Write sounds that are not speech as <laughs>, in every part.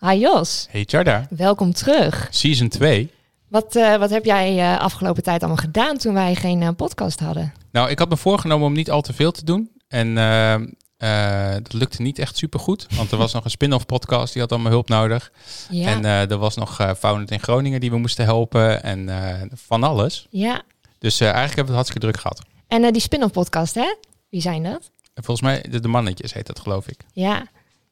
Hi Jos, Hey Charda, welkom terug. season 2. Wat, eh, wat heb jij eh, afgelopen tijd allemaal gedaan toen wij geen eh, podcast hadden? Nou, ik had me voorgenomen om niet al te veel te doen. En eh, eh, dat lukte niet echt super goed. Want er was nog een spin-off podcast, die had allemaal hulp nodig. Ja, En er was nog uh, Founded in Groningen die we moesten helpen. En van alles. ja. Dus eigenlijk hebben we het hartstikke druk gehad. en die spin-off podcast, hè? Wie zijn dat? En volgens mij, de, de mannetjes heet dat geloof ik. Ja,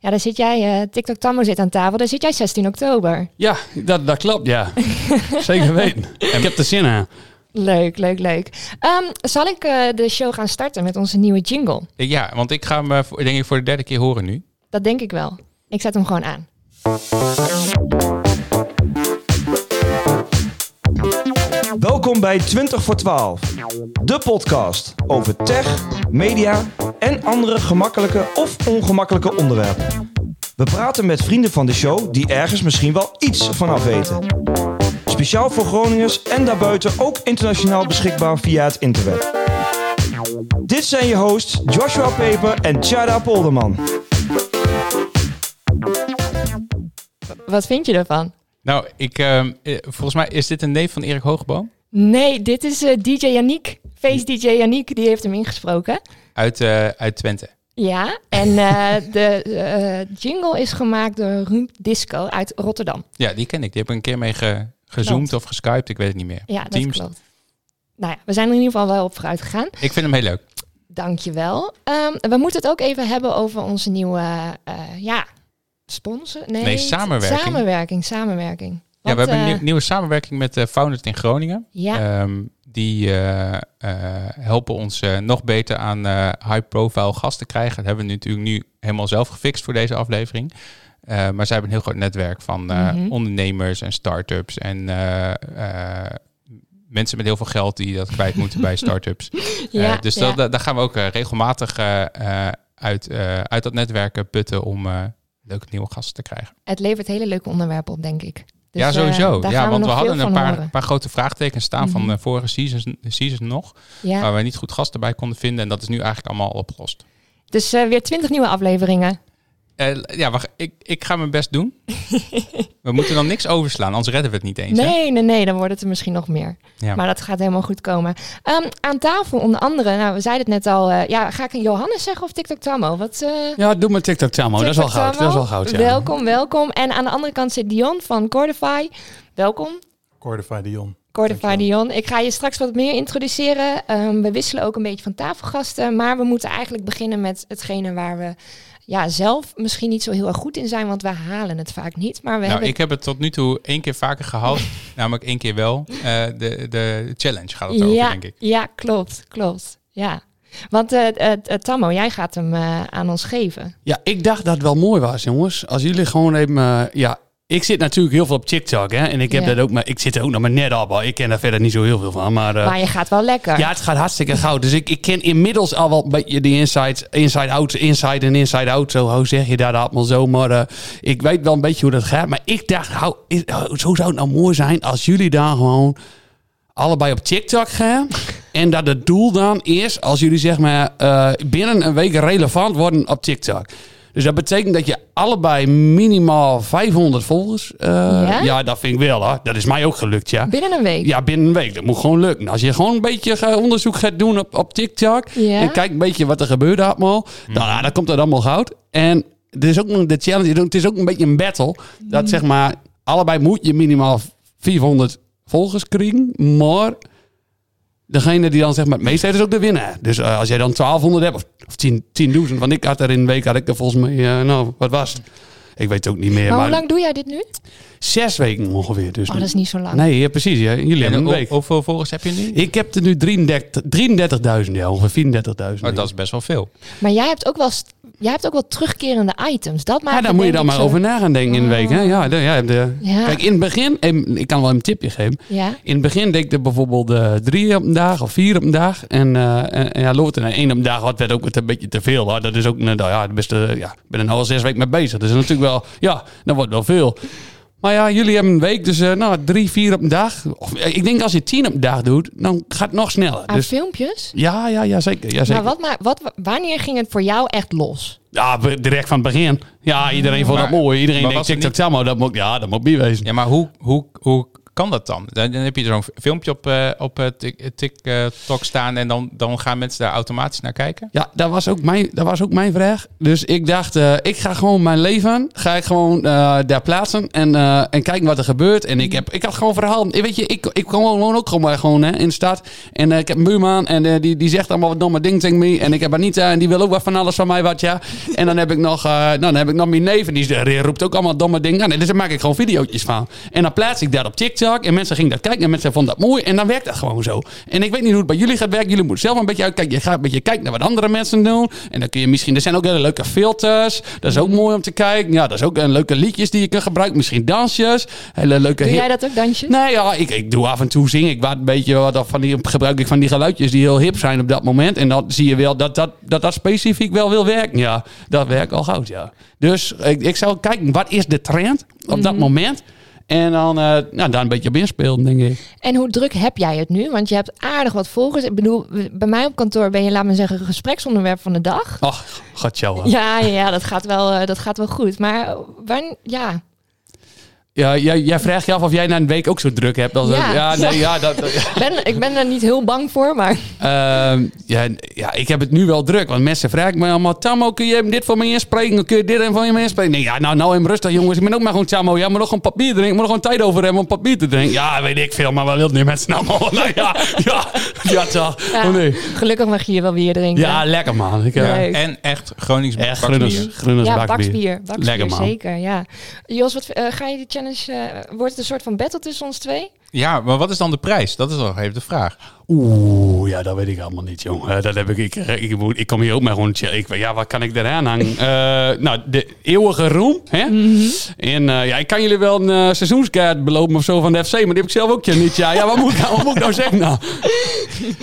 ja daar zit jij, eh, TikTok Tammo zit aan tafel, daar zit jij 16 oktober. Ja, dat, dat klopt, ja. <laughs> Zeker weten. Ik heb er zin aan. Leuk, leuk, leuk. Ehm, zal ik eh, de show gaan starten met onze nieuwe jingle? Eh, Ja, want ik ga hem voor, denk ik voor de derde keer horen nu. Dat denk ik wel. Ik zet hem gewoon aan. Welkom bij 20 voor 12, de podcast over tech, media en andere gemakkelijke of ongemakkelijke onderwerpen. We praten met vrienden van de show die ergens misschien wel iets vanaf weten. Speciaal voor Groningers en daarbuiten ook internationaal beschikbaar via het internet. Dit zijn je hosts Joshua Peper en Tjada Polderman. Wat vind je ervan? Nou, ik, ehm, eh, volgens mij is dit een neef van Erik Hoogboom. Nee, dit is eh, DJ Yannick. Face DJ Yannick, die heeft hem ingesproken. Uit, eh, uit Twente. Ja, en eh, <laughs> de eh, jingle is gemaakt door Ruud Disco uit Rotterdam. Ja, die ken ik. Die heb ik een keer mee ge, gezoomd of geskyped. Ik weet het niet meer. Ja, dat Teams. klopt. Nou ja, we zijn er in ieder geval wel op vooruit gegaan. Ik vind hem heel leuk. Dankjewel. Um, we moeten het ook even hebben over onze nieuwe, ja, sponsor? Nee, Nee, samenwerking. Samenwerking, samenwerking. Ja, we hebben een nieuw- nieuwe samenwerking met uh, Founded in Groningen. Ja, Ehm, die eh, eh, helpen ons eh, nog beter aan high-profile gasten krijgen. Dat hebben we natuurlijk nu helemaal zelf gefixt voor deze aflevering. Maar zij hebben een heel groot netwerk van Mhm. ondernemers en start-ups en mensen met heel veel geld die dat kwijt moeten bij <laughs> start-ups. ja, dus ja. daar gaan we ook regelmatig uit, uit dat netwerk putten om leuke nieuwe gasten te krijgen. het levert hele leuke onderwerpen op, denk ik. Dus, ja, eh, sowieso. ja, want we, hadden een van paar, paar grote vraagtekens staan Mhm. van de vorige seasons, seasons nog. Ja. Waar we niet goed gasten bij konden vinden. En dat is nu eigenlijk allemaal opgelost. Dus eh, weer twintig nieuwe afleveringen. Eh, ja, wacht, ik, ik ga mijn best doen. <laughs> we moeten dan niks overslaan, anders redden we het niet eens. hè? Nee, nee, nee, dan wordt het er misschien nog meer. Ja. Maar dat gaat helemaal goed komen. Ehm, aan tafel onder andere, nou, we zeiden het net al. eh, ja, ga ik een Johannes zeggen of TikTok Tammo? Wat, eh, Ja, doe maar TikTok Tammo. Dat is wel goud. Dat is wel goud, ja. Welkom, welkom. En aan de andere kant zit Dion van Cordify. Welkom. Cordify Dion. Cordify. Dion. Ik ga je straks wat meer introduceren. Ehm, we wisselen ook een beetje van tafelgasten. Maar we moeten eigenlijk beginnen met hetgene waar we ja, zelf misschien niet zo heel erg goed in zijn. Want we halen het vaak niet. Maar we Nou, hebben... ik heb het tot nu toe één keer vaker gehaald. <laughs> namelijk één keer wel. Eh, de, de challenge gaat het over, ja, denk ik. ja, klopt, klopt. Ja. Want eh, Tammo, jij gaat hem eh, aan ons geven. Ja, ik dacht dat het wel mooi was, jongens. Als jullie gewoon even... eh, ja, ik zit natuurlijk heel veel op TikTok, hè. En ik heb Ja. dat ook maar... Ik zit er ook nog maar net op. Ik ken daar verder niet zo heel veel van, maar... eh, maar je gaat wel lekker. Ja, het gaat hartstikke goud. Dus ik, ik ken inmiddels al wel een beetje die inside, inside out, inside en inside out. Zo, hoe zeg je dat allemaal zo? Maar eh, ik weet wel een beetje hoe dat gaat. Maar ik dacht, hou, is- zo zou het nou mooi zijn als jullie daar gewoon allebei op TikTok gaan. <laughs> en dat het doel dan is, als jullie zeg maar eh, binnen een week relevant worden op TikTok. Dus dat betekent dat je allebei minimaal 500 volgers... eh, Ja? ja? dat vind ik wel, hoor. Dat is mij ook gelukt, ja. Binnen een week. Ja, binnen een week. Dat moet gewoon lukken. Als je gewoon een beetje onderzoek gaat doen op, op TikTok. Ja. En kijk een beetje wat er gebeurt allemaal. Dan, ja, dan komt het allemaal goud. En er is ook nog de challenge. Het is ook een beetje een battle. Dat zeg maar, allebei moet je minimaal 400 volgers krijgen. Maar degene die dan zeg maar het meest heeft is ook de winnaar. Dus eh, als jij dan 1200 hebt, of, of 10 10.000. Want ik had er in een week, had ik er volgens mij, eh, nou, wat was het? Ik weet het ook niet meer. maar Maar, hoe lang doe jij dit nu? zes weken ongeveer. Dus Oh, dat is niet zo lang. Nee, ja, precies. Ja. Jullie En hebben een hoe- week. hoeveel volgers heb je nu? Ik heb er nu 33 33.000, ja, ongeveer 34.000. Oh, dat is best wel veel. Maar jij hebt ook wel, jij hebt ook wel terugkerende items. Dat maakt ja, het daar moet je dan maar zo- over na gaan denken in een week. Hè? Ja, de, ja, de, Ja. Kijk, in het begin, ik kan wel een tipje geven. Ja. In het begin deed ik er bijvoorbeeld eh, drie op een dag of vier op een dag. En, eh, en, en ja, loopt er naar één op een dag, wat werd ook een beetje te veel. Hoor. Dat is ook, nou ja, eh, ja, ik ben er nou al zes weken mee bezig. Dus natuurlijk wel, ja, dat wordt wel veel. Maar ja, jullie hebben een week, dus eh, nou, drie, vier op een dag. Of, eh, ik denk als je tien op een dag doet, dan gaat het nog sneller. Aan Dus, filmpjes? ja, ja, ja, zeker. Ja, zeker. Maar wat, maar wat, wanneer ging het voor jou echt los? Ja, direct van het begin. Ja, iedereen vond Maar- dat mooi. Iedereen maar denkt, TikTok, Samo, dat moet, ja, dat moet bij wezen. Ja, maar hoe, hoe, hoe kan dat dan? Dan heb je zo'n filmpje op, eh, op eh, Tik- TikTok staan en dan, dan gaan mensen daar automatisch naar kijken? Ja, dat was ook mijn, dat was ook mijn vraag. Dus ik dacht, eh, ik ga gewoon mijn leven, ga ik gewoon eh, daar plaatsen en, eh, en kijken wat er gebeurt. En ik, heb, ik had gewoon verhaal. Weet je, ik, ik woon woon ook gewoon, gewoon hè, in de stad. En eh, ik heb een buurman en eh, die, die zegt allemaal wat domme dingen tegen me. En ik heb Anita en die wil ook wat van alles van mij wat, ja. En dan heb ik nog, eh, nou, dan heb ik nog mijn neef en die, roept ook allemaal domme dingen. Nou, dus daar maak ik gewoon video's van. En dan plaats ik dat op TikTok en mensen gingen dat kijken en mensen vonden dat mooi. En dan werkt dat gewoon zo. En ik weet niet hoe het bij jullie gaat werken. Jullie moeten zelf een beetje uitkijken. Je gaat een beetje kijken naar wat andere mensen doen. En dan kun je misschien, er zijn ook hele leuke filters. Dat is ook mooi om te kijken. Ja, dat is ook een leuke liedjes die je kunt gebruiken. Misschien dansjes. Hele leuke Doe jij dat ook, dansjes? Nee, ja, ik, ik doe af en toe zingen. Ik waard een beetje wat van die, gebruik ik van die geluidjes die heel hip zijn op dat moment. En dan zie je wel dat dat, dat, dat specifiek wel wil werken. Ja, dat werkt al goed, ja. Dus ik, ik zou kijken, wat is de trend op dat moment? En dan, eh, nou, daar een beetje op inspelen, denk ik. En hoe druk heb jij het nu? Want je hebt aardig wat volgers. Ik bedoel, bij mij op kantoor ben je, laat me zeggen, gespreksonderwerp van de dag. Ach, gaat jou. Ja, ja, ja dat, gaat wel, eh, dat gaat wel goed. Maar eh, wanneer, ja, Ja, jij, jij vraagt je af of jij na een week ook zo druk hebt. Als Ja. ja, nee, ja, dat, <laughs> ben, ik ben er niet heel bang voor, maar Ehm, ja, ja, ik heb het nu wel druk. Want mensen vragen me allemaal... Tammo, kun je dit voor me inspreken? Kun je dit en van je me inspreken? Nee, ja, nou, nou, even rustig, jongens. Ik ben ook maar gewoon Tammo. Ja, maar nog een papier drinken. Ik moet nog gewoon tijd over hebben om papier te drinken. Ja, weet ik veel. Maar wel heel nu met z'n allemaal. <laughs> Nou ja, ja, ja, toch. ja, Oh, nee. gelukkig mag je hier wel weer drinken. Ja, lekker man. Ik, eh. En echt Gronings Echt bakbier. Grunners, Grunners ja, bakbier. Lekker man. zeker, ja. Jos, wat, eh, ga je die eh, wordt het een soort van battle tussen ons twee? Ja, maar wat is dan de prijs? Dat is nog even de vraag. Oeh, ja, dat weet ik allemaal niet, jong. Eh, dat heb ik, ik, ik, moet- ik kom hier ook maar gewoon chill. Ik, ja, wat kan ik eraan hangen? Eh, nou, de eeuwige roem, hè? En eh, ja, ik kan jullie wel een eh, seizoenskaart beloven of zo van de FC, maar die heb ik zelf ook ja, niet. Ja, ja wat, moet ik, nou- wat moet ik nou zeggen nou?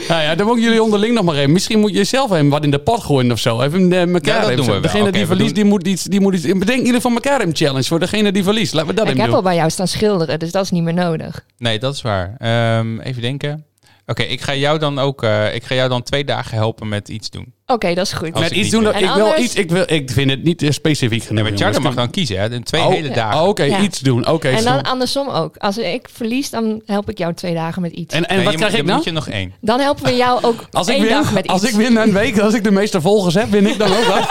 ja, ja, dan moeten jullie onderling nog maar even. Misschien moet je zelf even wat in de pot gooien of zo. Even eh, elkaar Ja, dat even. doen we. Degene die verliest, doen- die moet iets... Die moet iets bedenken jullie van elkaar een challenge voor degene die verliest. Laten we dat ik even heb doen. al bij jou staan schilderen, dus dat is niet meer nodig. Nee, dat is waar. Ehm, even denken. Oké, ik ga jou dan ook eh, ik ga jou dan twee dagen helpen met iets doen. Oké, dat is goed. Als Met ik iets doen dat ik wil anders- iets. Ik, wil, ik vind het niet specifiek genoeg. Nee, maar Charlie mag dan kiezen, hè? Twee Oh, hele dagen. Oh, Oké, Ja. iets doen. Oké, en zo. dan andersom ook. Als ik verlies, dan help ik jou twee dagen met iets. En, en Nee, wat je krijg moet- ik dan moet je nog één. Dan helpen we jou ook Als ik, één win, dag met iets. als ik win een week, als ik de meeste volgers heb, win ik dan ook wat?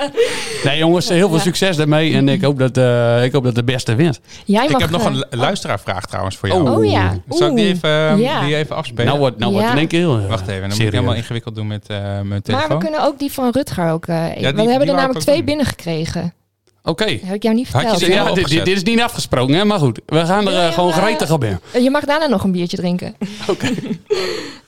<laughs> nee jongens, heel veel Ja. succes daarmee. En ik hoop dat, eh, ik hoop dat de beste wint. Jij Ik mag, heb nog eh, een lu- luisteraarvraag trouwens voor jou. Oh. Oh ja. Zal ik die even, die even afspelen? Nou wordt nou in één keer heel, eh, Wacht even, dan moet ik helemaal ingewikkeld doen met eh, Maar we kunnen ook die van Rutger ook. eh, die- we hebben er namelijk twee binnengekregen. Oké. Heb ik jou niet je verteld. Ja, dit, dit, opgezet? dit is niet afgesproken, hè? maar goed. We gaan er Ja, eh, gewoon gretig op in. Je mag daarna nog een biertje drinken. <laughs> Oké. <laughs>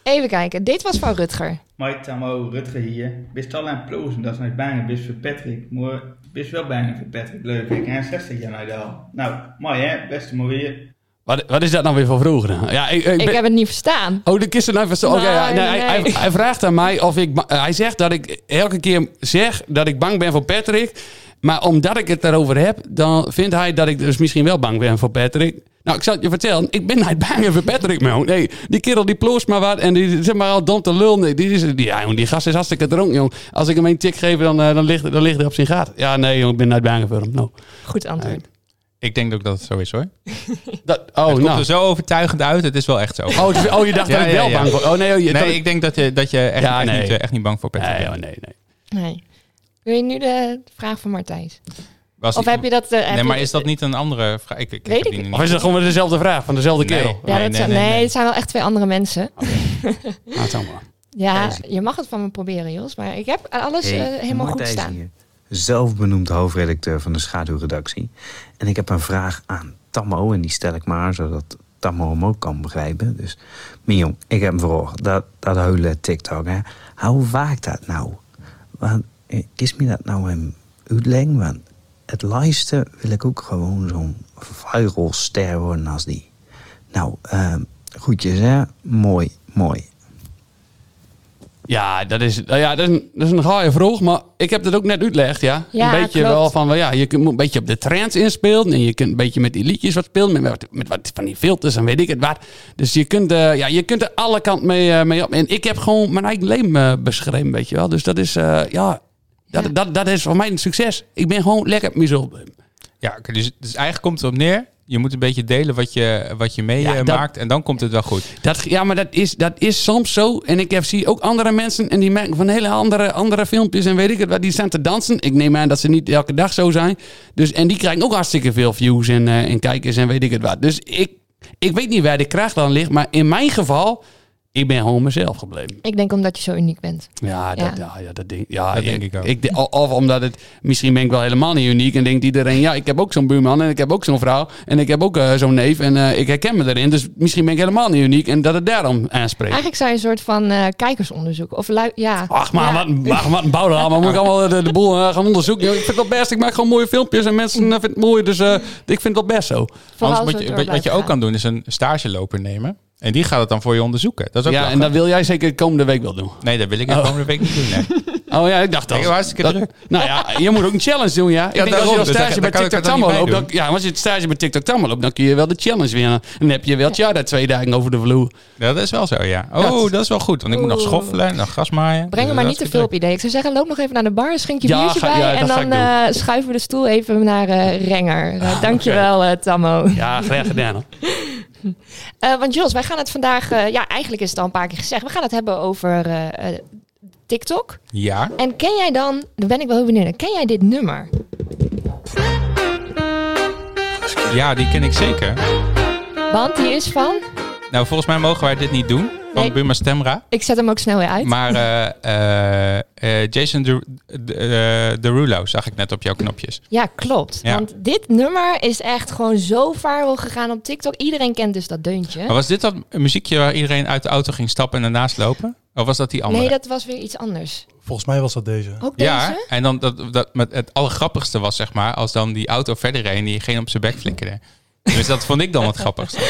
Even kijken. Dit was van Rutger. Mike Tamo Rutger hier. Bist al aan plozen, dat is niet bang, bist voor Patrick. Maar bist wel bang voor Patrick, leuk. Ik heb 60 jaar nou al. Nou, mooi hè, beste maar weer. Wat, wat is dat nou weer voor vroeger? Ja, ik, ik heb het niet verstaan. Oh, de kisten nou verstaan. Oké, ja, Nee, nee, hij-. Hij, vraagt aan mij of ik. eh, hij zegt dat ik elke keer zeg dat ik bang ben voor Patrick. Maar omdat ik het daarover heb, dan vindt hij dat ik dus misschien wel bang ben voor Patrick. Nou, ik zal het je vertellen. Ik ben niet <laughs> bang voor Patrick, man. Nee, die kerel die ploost maar wat en die zit maar al dom te lul. Nee, die, is, die, ja, jongen, die gast is hartstikke dronken, jong. Als ik hem een tik geef, dan, eh, dan, ligt, dan ligt hij op zijn gaat. Ja, nee, jong, ik ben niet bang voor hem. No. Goed antwoord. Ik denk ook dat het zo is hoor. <laughs> Dat, oh, het komt nou. er zo overtuigend uit, het is wel echt zo. Oh, is- oh, je dacht Ja, dat ik wel ja. bang voor... Oh, nee, oh, je, dat nee, ik- ik denk dat je, dat je echt, Ja, echt, nee. niet, echt niet bang voor Patrick Nee, bent. oh, nee, nee. Nee. Wil je nu de vraag van Martijs? Was Of die- heb je dat... eh, Nee, maar is dat niet een andere vraag? Ik, ik, Weet ik die niet. Of is het gewoon weer dezelfde vraag van dezelfde Nee. kerel? Ja, Nee, dat nee, zijn, nee, nee, nee. het zijn wel echt twee andere mensen. Nou, het zal maar. Ja, Deze. je mag het van me proberen, Jos. Maar ik heb alles Hey, eh, helemaal goed staan. hier. Zelfbenoemd hoofdredacteur van de Schaduwredactie. En ik heb een vraag aan Tammo. En die stel ik maar, zodat Tammo hem ook kan begrijpen. Dus, Mion, ik heb een vraag. Dat, dat hele TikTok, hè. Hoe vaak dat nou? Want, eh, kies me dat nou een uitleggen? Want het lijste wil ik ook gewoon zo'n viralster worden als die. Nou, ehm goedjes hè. Mooi, mooi. Ja, dat is, nou ja, dat is, een, dat is een gaaie vraag, maar ik heb dat ook net uitgelegd, ja. Ja, een beetje klopt. wel van, wel, ja, je kunt een beetje op de trends inspelen en je kunt een beetje met die liedjes wat spelen, met, met, met wat van die filters en weet ik het wat. Dus je kunt, eh, ja, je kunt er alle kant mee, eh, mee op. En ik heb gewoon mijn eigen leven eh, beschreven, weet je wel. Dus dat is, eh, ja, dat, Ja. Dat, dat is voor mij een succes. Ik ben gewoon lekker op mezelf. Ja, dus, dus eigenlijk komt het op neer. Je moet een beetje delen wat je, wat je meemaakt dat- en dan komt het wel goed. Dat, ja, maar dat is, dat is soms zo. En ik heb, zie ook andere mensen en die maken van hele andere, andere filmpjes en weet ik het wat. Die staan te dansen. Ik neem aan dat ze niet elke dag zo zijn. Dus, en die krijgen ook hartstikke veel views en, eh, en kijkers en weet ik het wat. Dus ik, ik weet niet waar de kracht dan ligt. Maar in mijn geval, ik ben gewoon mezelf gebleven. Ik denk omdat je zo uniek bent. Ja, dat, Ja. ja. Ja, dat, denk, ja, Dat denk ik ook. Ik, of omdat het, misschien ben ik wel helemaal niet uniek en denkt iedereen, ja, ik heb ook zo'n buurman en ik heb ook zo'n vrouw en ik heb ook eh, zo'n neef en eh, ik herken me erin. Dus misschien ben ik helemaal niet uniek en dat het daarom aanspreekt. Eigenlijk zou je een soort van eh, kijkersonderzoek. Of lui- ja. Ach, maar Ja. wat, ach, wat een bouwde Maar moet ik allemaal de, de boel gaan onderzoeken? Ik vind het wel best. Ik maak gewoon mooie filmpjes en mensen vinden het mooi. Dus eh, ik vind het wel best zo. Vooral Anders zo moet je, wat, wat je ook kan doen is een stageloper nemen. En die gaat het dan voor je onderzoeken. Dat is ook Ja, en dat wil jij zeker de komende week wel doen. Nee, dat wil ik de Oh. komende week niet doen. Nee. <laughs> Oh ja, ik dacht Dat- druk. Nou ja, je moet ook een challenge doen, ja. Ik denk als daarom. je al Dus stage bij TikTok het Tammo loopt, dan, ja, als je het stage bij TikTok Tammo loopt, dan kun je wel de challenge winnen. En dan heb je wel tja, daar twee dagen over de vloer. Ja, dat is wel zo, ja. Oh, dat is wel goed. Want ik moet nog schoffelen en nog gas maaien. Breng er Dus maar dat niet te veel op idee. Ik zou zeggen, loop nog even naar de bar, schenk je Ja, biertje ga- bij. ja, en dat dan eh, schuiven we de stoel even naar eh, Renger. Eh, dankjewel, eh Tammo. Ja, graag gedaan. <laughs> Eh, want Jos, wij gaan het vandaag... eh, ja, eigenlijk is het al een paar keer gezegd. We gaan het hebben over eh, eh, TikTok. Ja. En ken jij dan... Daar ben ik wel heel benieuwd. Ken jij dit nummer? ja, die ken ik zeker. Want die is van... Nou, volgens mij mogen wij dit niet doen. Van Nee. Buma Stemra. Ik zet hem ook snel weer uit. Maar eh, eh, eh, Jason de, de, Derulo zag ik net op jouw knopjes. Ja, klopt. Ja. Want dit nummer is echt gewoon zo viral gegaan op TikTok. Iedereen kent dus dat deuntje. Maar was dit dat muziekje waar iedereen uit de auto ging stappen en ernaast lopen? Of was dat die andere? Nee, dat was weer iets anders. Volgens mij was dat deze. Ook deze? Ja, en dan dat, dat met het allergrappigste was zeg maar als dan die auto verder reed en die geen op zijn bek flikkerde. Dus dat vond ik dan het grappigste.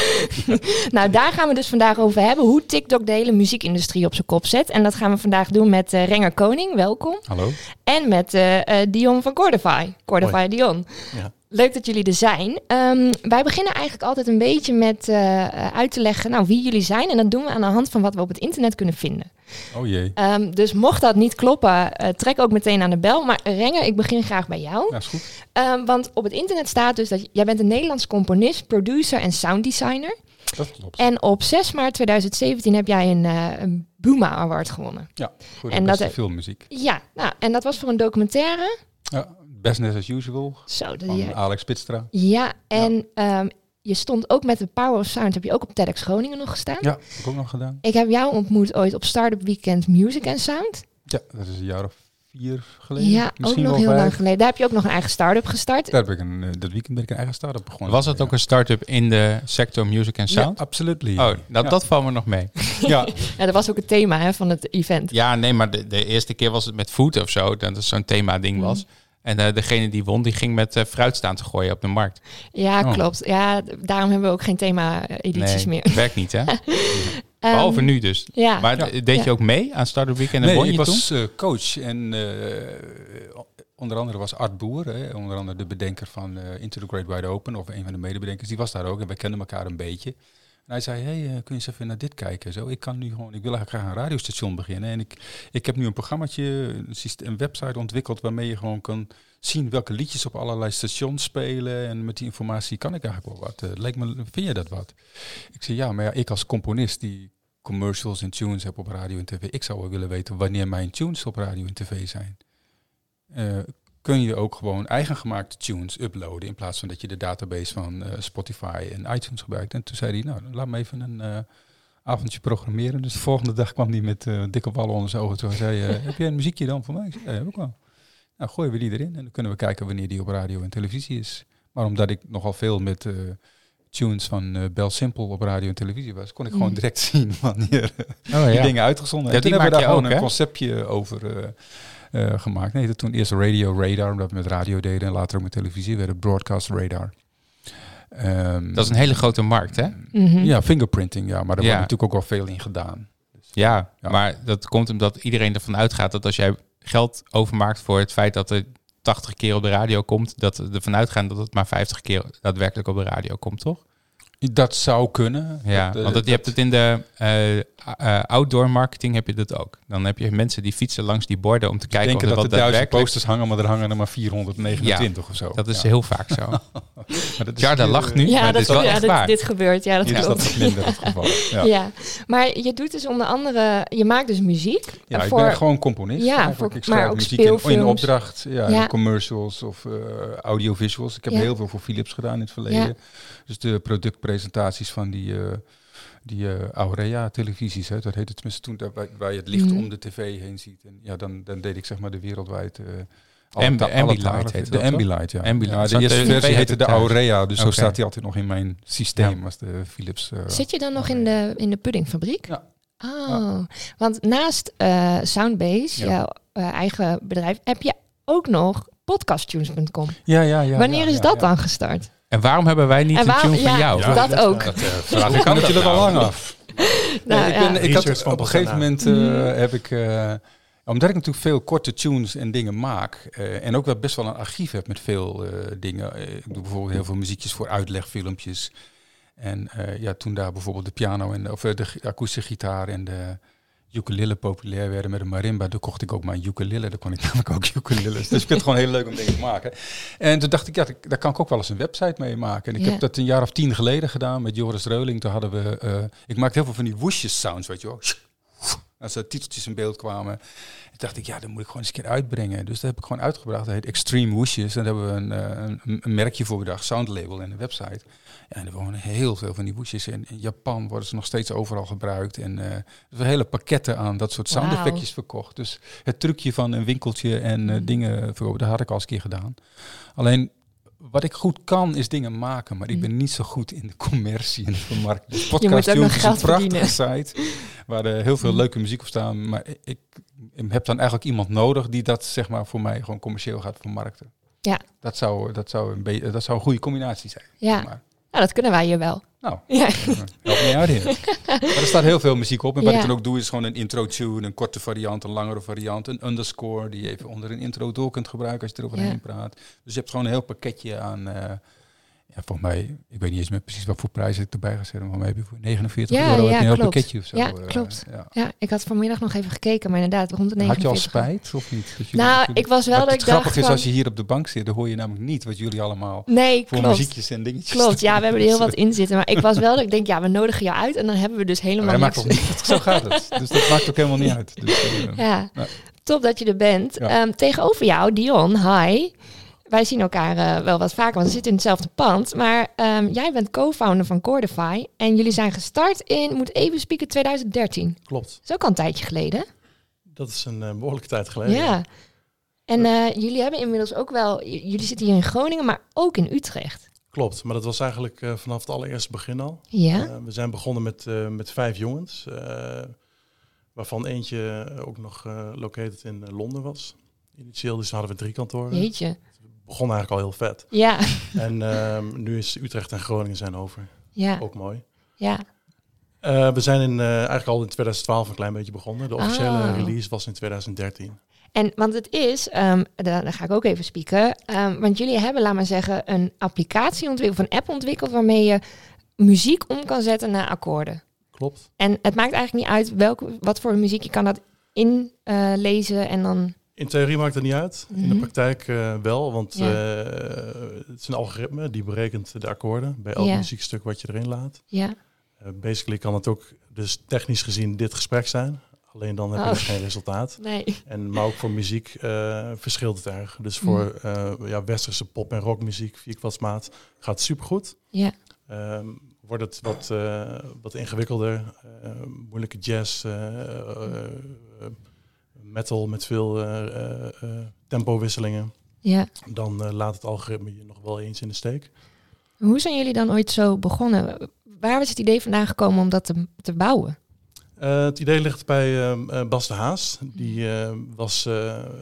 <laughs> Nou, daar gaan we dus vandaag over hebben. Hoe TikTok de hele muziekindustrie op zijn kop zet. En dat gaan we vandaag doen met eh, Renger Koning, welkom. Hallo? En met eh, eh, Dion van Cordify. Cordify Dion. Ja. Leuk dat jullie er zijn. Ehm, wij beginnen eigenlijk altijd een beetje met eh, uit te leggen nou, wie jullie zijn. En dat doen we aan de hand van wat we op het internet kunnen vinden. Oh jee. Ehm, dus mocht dat niet kloppen, eh, trek ook meteen aan de bel. Maar Renger, ik begin graag bij jou. Ja, is goed. Ehm, want op het internet staat dus dat jij bent een Nederlands componist, producer en sounddesigner. Dat klopt. En op 6 maart 2017 heb jij een, eh, een Buma Award gewonnen. Ja, voor En de dat beste heb- filmmuziek. Ja, nou, en dat was voor een documentaire. Ja, Business as Usual Zo, dat van ja. Alex Pitstra. Ja, en ehm, je stond ook met de Power of Sound, heb je ook op TEDx Groningen nog gestaan. Ja, heb ik ook nog gedaan. Ik heb jou ontmoet ooit op Startup Weekend Music and Sound. Ja, dat is een jaar of vier geleden. Ja, ook Misschien nog wel heel vijf. lang geleden. Daar heb je ook nog een eigen start-up gestart. Daar heb ik een, eh, dat weekend ben ik een eigen start-up begonnen. Was dat ook een start-up in de sector music en Ja, sound? absoluut. Oh, dat, Ja. dat valt me nog mee. Ja, <laughs> Ja, dat was ook het thema hè, van het event. Ja, nee, maar de, de eerste keer was het met food of zo. Dat het zo'n thema-ding Mhm. was. En eh, degene die won, die ging met eh, fruit staan te gooien op de markt. Ja, Oh. klopt. Ja, daarom hebben we ook geen thema-edities nee, meer. werkt niet, hè? <laughs> Ehm, Behalve nu dus. Ja, Maar Ja. deed je Ja. ook mee aan Startup Weekend en nee, won je ik toen? was eh, coach en eh, onder andere was Art Boer, hè, onder andere de bedenker van eh Into the Great Wide Open, of een van de medebedenkers, die was daar ook en wij kenden elkaar een beetje. Hij zei, hey, eh, kun je eens even naar dit kijken? Zo, ik kan nu gewoon, ik wil eigenlijk graag een radiostation beginnen. En ik, ik heb nu een programmaatje, een, website ontwikkeld waarmee je gewoon kan zien welke liedjes op allerlei stations spelen. En met die informatie kan ik eigenlijk wel wat. Eh, lijkt me, vind je dat wat? Ik zei, ja, maar ik als componist die commercials en tunes heb op radio en tv. Ik zou wel willen weten wanneer mijn tunes op radio en tv zijn. Eh, kun je ook gewoon eigen gemaakte tunes uploaden in plaats van dat je de database van eh, Spotify en iTunes gebruikt. En toen zei hij, nou, laat me even een eh, avondje programmeren. Dus de volgende dag kwam hij met eh, dikke ballen onder zijn ogen. Toen zei hij, <laughs> heb jij een muziekje dan voor mij? Ik zei, ja, heb ik wel. Nou, gooien we die erin en dan kunnen we kijken wanneer die op radio en televisie is. Maar omdat ik nogal veel met tunes van eh Bel Simple op radio en televisie was, kon ik gewoon Mm. direct <laughs> zien wanneer Oh, die dingen uitgezonden. Ja, en toen die hebben we daar gewoon ook, een conceptje over gemaakt. Nee, dat toen eerst Radio Radar, omdat we met radio deden en later ook met televisie, werd het Broadcast Radar. Ehm, Dat is een hele grote markt, hè? Mhm. Ja, fingerprinting, ja, maar daar Ja. wordt natuurlijk ook wel veel in gedaan. Dus, Ja, Ja. maar dat komt omdat iedereen ervan uitgaat dat als jij geld overmaakt voor het feit dat er 80 keer op de radio komt, dat we ervan uitgaan dat het maar 50 keer daadwerkelijk op de radio komt, toch? Dat zou kunnen. Ja, Dat, eh, want dat, je hebt het in de eh, eh, outdoor marketing heb je dat ook. Dan heb je mensen die fietsen langs die borden om te kijken denken of er dat wat er duizend posters hangen, maar er hangen er maar 429 of zo. Dat is Ja. heel vaak zo. <laughs> Maar dat is Jarda hier, lacht nu, Ja, maar dat, het is wel ja, echt dit, waar. dit gebeurt. Ja, dat is klopt. dat minder het geval. <laughs> Ja. Ja. maar je doet dus onder andere, je maakt dus muziek. Ja, ik ben gewoon componist. Ja, voor- ik schrijf maar ook muziek in, in opdracht, ja, Ja. in commercials of eh, audiovisuals. Ik heb Ja. heel veel voor Philips gedaan in het verleden. Ja. Dus de productpresentaties van die, eh die eh Aurea-televisies, hè, dat heette het tenminste toen, daar, waar, waar je het licht Mhm. om de tv heen ziet. En ja, dan, dan deed ik zeg maar de wereldwijd... eh Ambi- ta- Ambilight heette De dat? Ambilight, ja. Ambilight. Ja, de eerste de versie heette de? Aurea, dus zo staat hij altijd nog in mijn systeem Ja. als de Philips. eh, Zit je dan nog in de, in de puddingfabriek? Ja. Oh, want naast eh, Soundbase, Ja. jouw eigen bedrijf, heb je ook nog podcasttunes.com. ja, ja, ja. Wanneer ja, is dat ja. dan gestart? En waarom hebben wij niet En een tune van ja, jou? dat ook. Dat, vraag ik aan <laughs> je er al lang af. <laughs> Nou, Nee, ik, ben, ik had, op een gegeven moment eh, Mhm. heb ik, eh, omdat ik natuurlijk veel korte tunes en dingen maak eh, en ook wel best wel een archief heb met veel eh, dingen. Ik doe bijvoorbeeld heel veel muziekjes voor uitlegfilmpjes. En eh, ja, toen daar bijvoorbeeld de piano en de, of de akoestische gitaar en de ukulele populair werden met de marimba, toen kocht ik ook mijn ukulele. Dan kon ik <laughs> namelijk ook ukuleles. Dus ik vind het gewoon heel leuk om dingen te maken. En toen dacht ik, ja, daar- daar kan ik ook wel eens een website mee maken. En ik Ja. heb dat een jaar of tien geleden gedaan met Joris Reuling. Toen hadden we, eh, ik maakte heel veel van die woesjes sounds, weet je wel. Als er titeltjes in beeld kwamen. En dacht ik, ja, dan moet ik gewoon eens een keer uitbrengen. Dus dat heb ik gewoon uitgebracht. Dat heet Extreme Woesjes. En daar hebben we een, eh, een, een merkje voor bedacht, soundlabel en een website. Ja, en er wonen heel veel van die woesjes. In, in Japan worden ze nog steeds overal gebruikt. En eh, er zijn hele pakketten aan dat soort sound Wauw. effectjes verkocht. Dus het trucje van een winkeltje en eh, Mm. dingen verkopen, dat had ik al eens een keer gedaan. Alleen wat ik goed kan is dingen maken, maar ik Mm. ben niet zo goed in de commercie en de <laughs> moet Podcast is een prachtige site waar er heel veel Mm. leuke muziek op staan, maar ik, ik heb dan eigenlijk iemand nodig die dat zeg maar voor mij gewoon commercieel gaat vermarkten. Ja. Dat zou, dat zou, een, dat zou een goede combinatie zijn. Ja. zeg Maar. Nou, dat kunnen wij hier wel. Nou, <laughs> Ja. help me uit hier. Maar er staat heel veel muziek op. En wat Ja. ik dan ook doe is gewoon een intro tune, een korte variant, een langere variant, een underscore die je even onder een intro door kunt gebruiken als je eroverheen Ja. praat. Dus je hebt gewoon een heel pakketje aan. eh, ja, volgens mij, ik weet niet eens meer precies wat voor prijs ik erbij ga zetten, maar heb je voor 49 Ja, euro ja, een heel klopt. pakketje of zo. Ja, klopt. ja. Ja, ik had vanmiddag nog even gekeken, maar inderdaad, rond de Had je al 49. spijt of niet? Dat Nou, ik was wel dat het ik grappig dacht is, als je hier op de bank zit, dan hoor je namelijk niet wat jullie allemaal Nee, voor klopt. muziekjes en dingetjes Klopt, ja, we hebben er heel wat <laughs> in zitten. Maar ik was wel dat ik denk, ja, we nodigen jou uit en dan hebben we dus helemaal maakt niks. toch niet, zo gaat het. <laughs> Dus dat maakt ook helemaal niet uit. Dus, eh, Ja, top dat je er bent. Ehm, tegenover jou, Dion, hi. Wij zien elkaar eh, wel wat vaker, want we zitten in hetzelfde pand. Maar ehm, jij bent co-founder van Cordify. En jullie zijn gestart in, moet even spieken, 2013. Klopt. Dat is ook al een tijdje geleden. Dat is een eh, behoorlijke tijd geleden. Ja. En eh, jullie hebben inmiddels ook wel, jullie zitten hier in Groningen, maar ook in Utrecht. Klopt, maar dat was eigenlijk vanaf het allereerste begin al. Ja. We zijn begonnen met, met vijf jongens, waarvan eentje ook nog located in Londen was. Initieel dus hadden we drie kantoren. Jeetje. Begon eigenlijk al heel vet. Ja, En ehm, nu is Utrecht en Groningen zijn over. ja, Ook mooi. ja. Eh, we zijn in, eh, eigenlijk al in 2012 een klein beetje begonnen. De officiële Ah. release was in 2013. En want het is, ehm daar, daar ga ik ook even spieken. ehm, want jullie hebben, laat maar zeggen, een applicatie ontwikkeld, of een app ontwikkeld waarmee je muziek om kan zetten naar akkoorden. Klopt. En het maakt eigenlijk niet uit welke, wat voor muziek je kan dat inlezen en dan. In theorie maakt het niet uit. In de Mhm. praktijk eh, wel, want Ja. eh, het is een algoritme die berekent de akkoorden bij elk Ja. muziekstuk wat je erin laat. Ja. Eh, basically kan het ook dus technisch gezien dit gesprek zijn. Alleen dan heb je Oh. dus geen resultaat. Nee. En, maar ook voor muziek verschilt het erg. Dus voor eh, ja, westerse pop- en rockmuziek, vierkwartsmaat, gaat het supergoed. Ja. Ehm, wordt het wat, wat ingewikkelder, moeilijke jazz, metal met veel eh, eh, eh, tempowisselingen, Ja. dan laat het algoritme je nog wel eens in de steek. Hoe zijn jullie dan ooit zo begonnen? Waar was het idee vandaan gekomen om dat te, te bouwen? Het idee ligt bij ehm, eh, Bas de Haas. Die eh, was,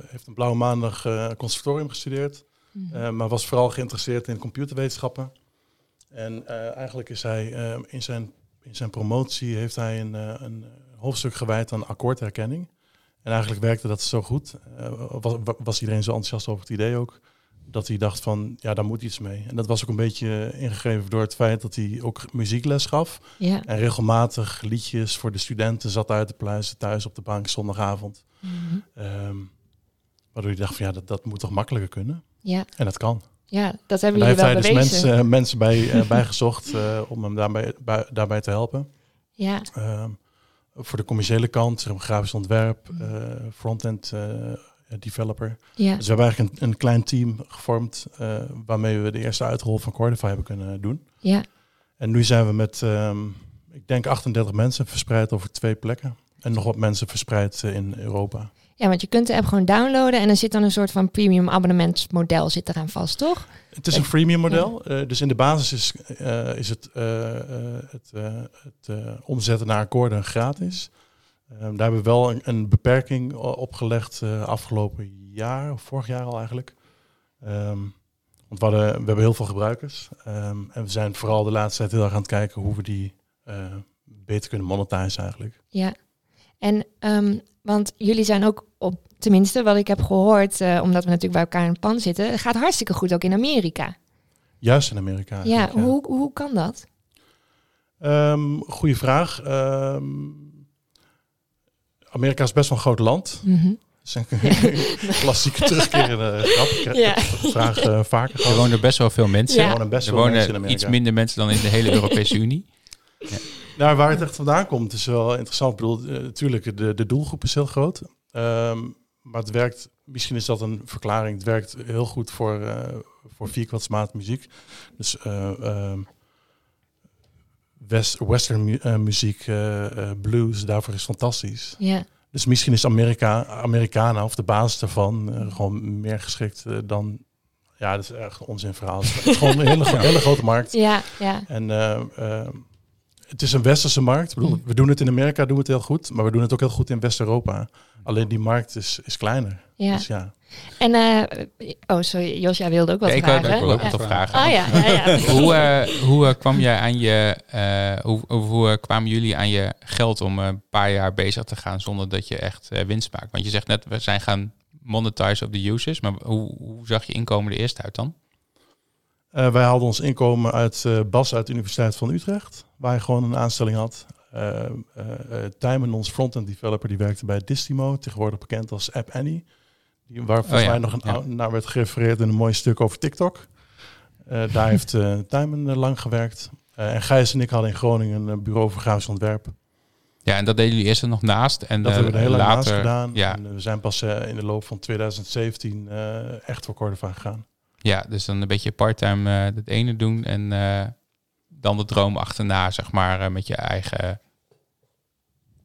heeft een blauwe maandag conservatorium gestudeerd. Eh, maar was vooral geïnteresseerd in computerwetenschappen. En eigenlijk is hij eh, in, zijn, in zijn promotie heeft hij een, een hoofdstuk gewijd aan akkoordherkenning. En eigenlijk werkte dat zo goed. eh, was, was iedereen zo enthousiast over het idee ook. Dat hij dacht van, ja, daar moet iets mee. En dat was ook een beetje ingegeven door het feit dat hij ook muziekles gaf. Ja. En regelmatig liedjes voor de studenten zat uit te pluizen thuis op de bank zondagavond. Mhm. Ehm, waardoor je dacht van, ja, dat, dat moet toch makkelijker kunnen? ja. En dat kan. Ja, dat En hebben daar jullie heeft wel hij dus bewezen. mensen, eh, mensen bij, eh, bijgezocht eh, om hem daarbij, bij- daarbij te helpen. Ja, Ehm, voor de commerciële kant, zeg maar, grafisch ontwerp, eh, front-end eh, developer. ja. Dus we hebben eigenlijk een, een klein team gevormd eh, waarmee we de eerste uitrol van Cordify hebben kunnen doen. ja. En nu zijn we met, ehm, ik denk 38 mensen verspreid over twee plekken. En nog wat mensen verspreid in Europa. Ja, want je kunt de app gewoon downloaden en er zit dan een soort van premium abonnementsmodel zit eraan vast, toch? Het is een freemium model. eh, dus in de basis is, eh, is het, eh, eh, het, eh, het eh, omzetten naar akkoorden gratis. Ehm, daar hebben we wel een, een beperking opgelegd eh, afgelopen jaar, of vorig jaar al eigenlijk. Ehm, want we, hadden, we hebben heel veel gebruikers. Ehm, en we zijn vooral de laatste tijd heel erg aan het kijken hoe we die eh, beter kunnen monetizen eigenlijk. Ja. En, ehm, want jullie zijn ook op, tenminste wat ik heb gehoord, eh, omdat we natuurlijk bij elkaar in het pan zitten, het gaat hartstikke goed ook in Amerika. Juist in Amerika. Ja, Hoe, hoe kan dat? Ehm, goeie vraag. Ehm, Amerika is best wel een groot land. Mhm. Dat is een <laughs> klassieke terugkerende <laughs> grap. Ik Ja. vraag eh, vaker Er wonen best wel veel mensen. Ja. Er wonen best Er wel mensen in wonen Amerika. iets minder mensen dan in de hele Europese <laughs> Unie. Nou, waar het echt vandaan komt is wel interessant. Ik bedoel, eh, natuurlijk, de, de doelgroep is heel groot. Ehm, maar het werkt, misschien is dat een verklaring. Het werkt heel goed voor, eh voor vierkwartsmaat muziek. Dus ehm, west, western mu- eh, muziek, blues, daarvoor is fantastisch. Ja, Dus misschien is Amerika, Americana of de basis daarvan gewoon meer geschikt dan... Ja, dat is echt een onzinverhaal. Het is gewoon een hele, gro- <laughs> hele grote markt. ja, ja. En eh, eh, het is een westerse markt. Ik bedoel, we doen het in Amerika, doen we het heel goed. Maar we doen het ook heel goed in West-Europa. Alleen die markt is, is kleiner. ja. Dus ja. En, eh, oh sorry, Jos, jij wilde ook wat Ja, ik wou vragen. ik wil ook Ja. wat vragen. Ah ja, ja, ja. <laughs> hoe, eh, hoe eh, kwam jij aan je, eh, hoe, hoe, hoe, kwamen jullie aan je geld om eh, een paar jaar bezig te gaan zonder dat je echt eh, winst maakt? Want je zegt net, we zijn gaan monetizen op de users, maar hoe, hoe zag je inkomen er eerst uit dan? Eh, wij haalden ons inkomen uit eh, Bas uit de Universiteit van Utrecht. Waar hij gewoon een aanstelling had. Eh, Tijmen, ons front-end developer, die werkte bij Distimo. Tegenwoordig bekend als App Annie. Die, waar volgens ja, mij nog een, ja. naar werd gerefereerd in een mooi stuk over TikTok. Daar heeft eh Tijmen lang gewerkt. En Gijs en ik hadden in Groningen een bureau voor grafisch ontwerp. Ja, en dat deden jullie eerst er nog naast. En Dat hebben we heel lang naast later, gedaan. Ja, En we zijn pas in de loop van 2017 eh, echt voor Cordova gegaan. Ja, dus dan een beetje parttime eh het ene doen en eh, dan de droom achterna, zeg maar, eh, met je eigen...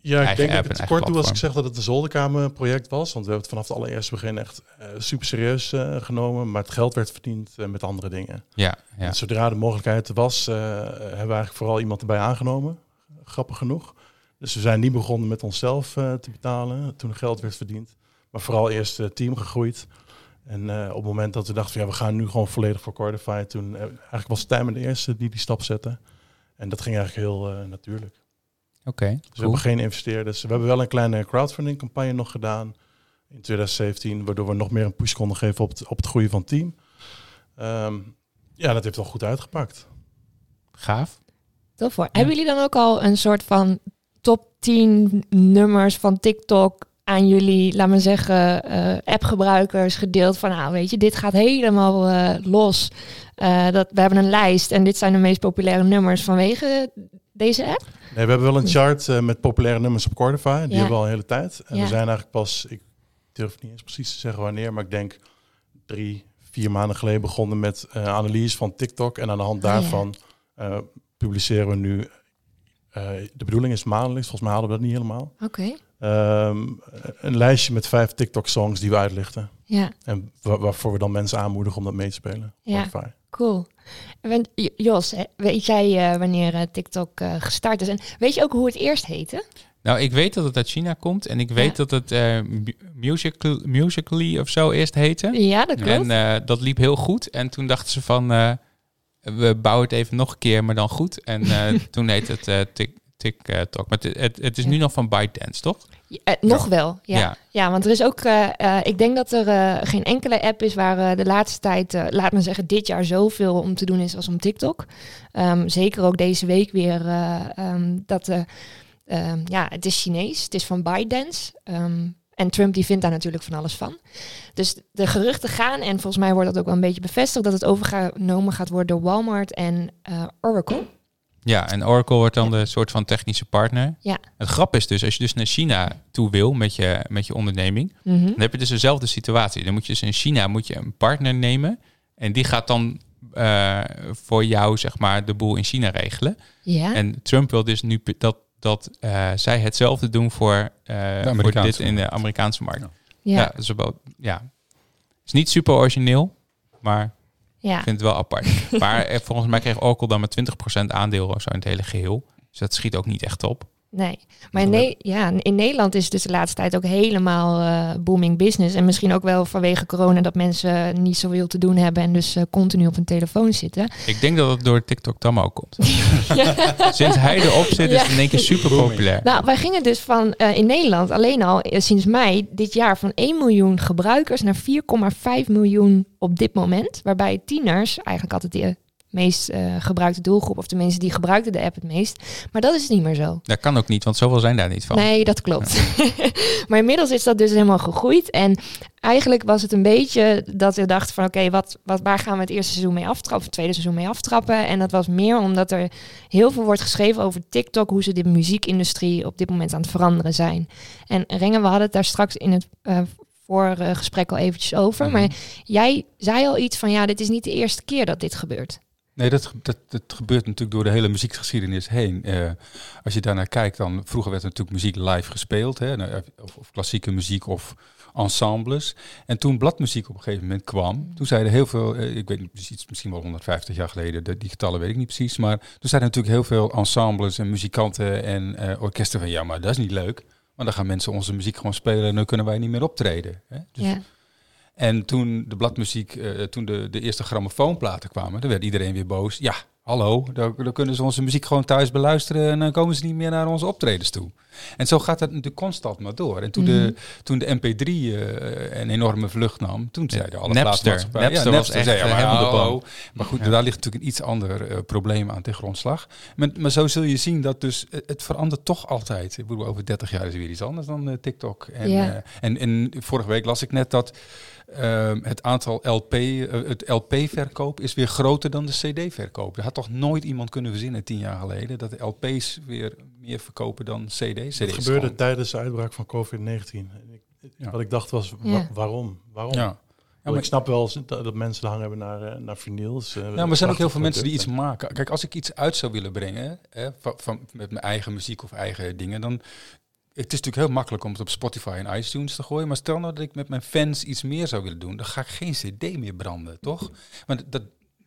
Ja, ik Eigen denk dat ik het kort doe als ik zeg dat het een zolderkamerproject was. Want we hebben het vanaf het allereerste begin echt super serieus genomen. Maar het geld werd verdiend met andere dingen. Ja, ja. Zodra de mogelijkheid was, hebben we eigenlijk vooral iemand erbij aangenomen. Grappig genoeg. Dus we zijn niet begonnen met onszelf te betalen toen er geld werd verdiend. Maar vooral eerst het team gegroeid. En eh, op het moment dat we dachten, van, ja, we gaan nu gewoon volledig voor Cordify. Toen eh, eigenlijk was Tijmen de eerste die die stap zette. En dat ging eigenlijk heel eh, natuurlijk. Oké, Dus we hebben geen investeerders. We hebben wel een kleine crowdfunding campagne nog gedaan in 2017, waardoor we nog meer een push konden geven op het, op het groeien van het team. Ehm, ja, dat heeft wel goed uitgepakt. gaaf. Tof hoor. Hebben jullie dan ook al een soort van top 10 nummers van TikTok aan jullie, laat maar zeggen, eh, appgebruikers gedeeld? Van nou, weet je, dit gaat helemaal eh, los. Eh, dat, we hebben een lijst en dit zijn de meest populaire nummers vanwege deze app. Nee, we hebben wel een chart met populaire nummers op Cordify. Die Ja. hebben we al een hele tijd. En Ja. we zijn eigenlijk pas, ik durf niet eens precies te zeggen wanneer, maar ik denk drie, vier maanden geleden begonnen met analyse van TikTok. En aan de hand ja. daarvan publiceren we nu. de bedoeling is maandelijks, volgens mij halen we dat niet helemaal. Oké. Ehm, een lijstje met vijf TikTok-songs die we uitlichten. Ja, En wa- waarvoor we dan mensen aanmoedigen om dat mee te spelen. Ja. Cool. Want, Jos, weet jij eh, wanneer eh, TikTok eh, gestart is? En weet je ook hoe het eerst heette? Nou, ik weet dat het uit China komt en ik weet dat het eh mu- musical, Musically of zo eerst heette. Ja, dat klopt. En eh, dat liep heel goed. En toen dachten ze van, eh, we bouwen het even nog een keer, maar dan goed. En eh, <laughs> toen heet het eh, Tik- TikTok. Maar het, het, het is nu nog van ByteDance, toch? Ja, eh, nog wel, ja. Ja. ja. want er is ook, eh, eh, ik denk dat er eh, geen enkele app is waar eh, de laatste tijd, eh, laat maar zeggen, dit jaar zoveel om te doen is als om TikTok. Ehm, zeker ook deze week weer eh, ehm, dat, eh, ehm, ja, het is Chinees, het is van ByteDance. Ehm, en Trump die vindt daar natuurlijk van alles van. Dus de geruchten gaan, en volgens mij wordt dat ook wel een beetje bevestigd, dat het overgenomen gaat worden door Walmart en eh, Oracle. Ja, en Oracle wordt dan de soort van technische partner. Ja. Het grap is dus, als je dus naar China toe wil met je, met je onderneming, Mhm. dan heb je dus dezelfde situatie. Dan moet je dus in China moet je een partner nemen en die gaat dan eh, voor jou zeg maar de boel in China regelen. Ja. En Trump wil dus nu dat, dat eh, zij hetzelfde doen voor, eh, voor dit in de Amerikaanse markt. Ja. Ja, ja. dat is wel, ja. is niet super origineel, maar ja. ik vind het wel apart. <laughs> maar eh, volgens mij kreeg Oracle dan met 20% aandeel of zo in het hele geheel. Dus dat schiet ook niet echt op. Nee, maar in, Ne- ja, in Nederland is het dus de laatste tijd ook helemaal eh, booming business. En misschien ook wel vanwege corona dat mensen niet zoveel te doen hebben en dus eh, continu op hun telefoon zitten. Ik denk dat het door TikTok Tammo komt. <laughs> Sinds hij erop zit, is het in één keer super populair. Nou, wij gingen dus van eh, in Nederland alleen al sinds mei dit jaar van 1 miljoen gebruikers naar 4,5 miljoen op dit moment. Waarbij tieners eigenlijk altijd de meest eh, gebruikte doelgroep, of de mensen die gebruikten de app het meest. Maar dat is niet meer zo. Dat kan ook niet, want zoveel zijn daar niet van. Nee, dat klopt. <laughs> maar inmiddels is dat dus helemaal gegroeid. En eigenlijk was het een beetje dat we dachten van... oké, wat, wat, waar gaan we het eerste seizoen mee aftrappen... of het tweede seizoen mee aftrappen? En dat was meer omdat er heel veel wordt geschreven over TikTok... hoe ze de muziekindustrie op dit moment aan het veranderen zijn. En Rengen, we hadden het daar straks in het... eh vorige gesprek al eventjes over. Mhm. Maar jij zei al iets van... ja, dit is niet de eerste keer dat dit gebeurt. Nee, dat, dat, dat gebeurt natuurlijk door de hele muziekgeschiedenis heen. Eh, als je daarnaar kijkt, dan vroeger werd natuurlijk muziek live gespeeld. Hè, nou, of, of klassieke muziek of ensembles. En toen bladmuziek op een gegeven moment kwam, toen zeiden heel veel, eh, ik weet niet precies, misschien wel 150 jaar geleden, de, die getallen weet ik niet precies, maar toen zeiden natuurlijk heel veel ensembles en muzikanten en eh, orkesten van ja, maar dat is niet leuk. Want dan gaan mensen onze muziek gewoon spelen en dan kunnen wij niet meer optreden. Hè? Dus Ja. En toen de bladmuziek, eh, toen de, de eerste grammofoonplaten kwamen, dan werd iedereen weer boos. Ja, hallo, dan, dan kunnen ze onze muziek gewoon thuis beluisteren en dan komen ze niet meer naar onze optredens toe. En zo gaat het natuurlijk constant maar door. En toen, de, toen de MP3 eh, een enorme vlucht nam, toen zeiden alle Napster. platenmaatschappijen- Napster was echt, zei, ja, maar eh, hallo. Maar goed, daar ligt natuurlijk een iets ander probleem aan ten grondslag. Maar, maar zo zul je zien dat dus het verandert toch altijd. Ik bedoel, over 30 jaar is weer iets anders dan TikTok. En, Ja. en, en vorige week las ik net dat ehm, het aantal LP, eh, het LP-verkoop is weer groter dan de CD-verkoop. Er had toch nooit iemand kunnen verzinnen tien jaar geleden dat de LP's weer meer verkopen dan CD's. CD's Dat gebeurde gewoon- tijdens de uitbraak van COVID-19. En ik- Ja. Wat ik dacht was, wa- Ja. waarom? Waarom? Ja. Ja, maar, ik snap wel dat, mensen hangen hebben naar, eh, naar vinyls. eh, ja, maar er zijn ook heel veel mensen die iets maken. Kijk, als ik iets uit zou willen brengen, hè, van, van, met mijn eigen muziek of eigen dingen, dan... Het is natuurlijk heel makkelijk om het op Spotify en iTunes te gooien. Maar stel nou dat ik met mijn fans iets meer zou willen doen, dan ga ik geen CD meer branden, toch? Want dat,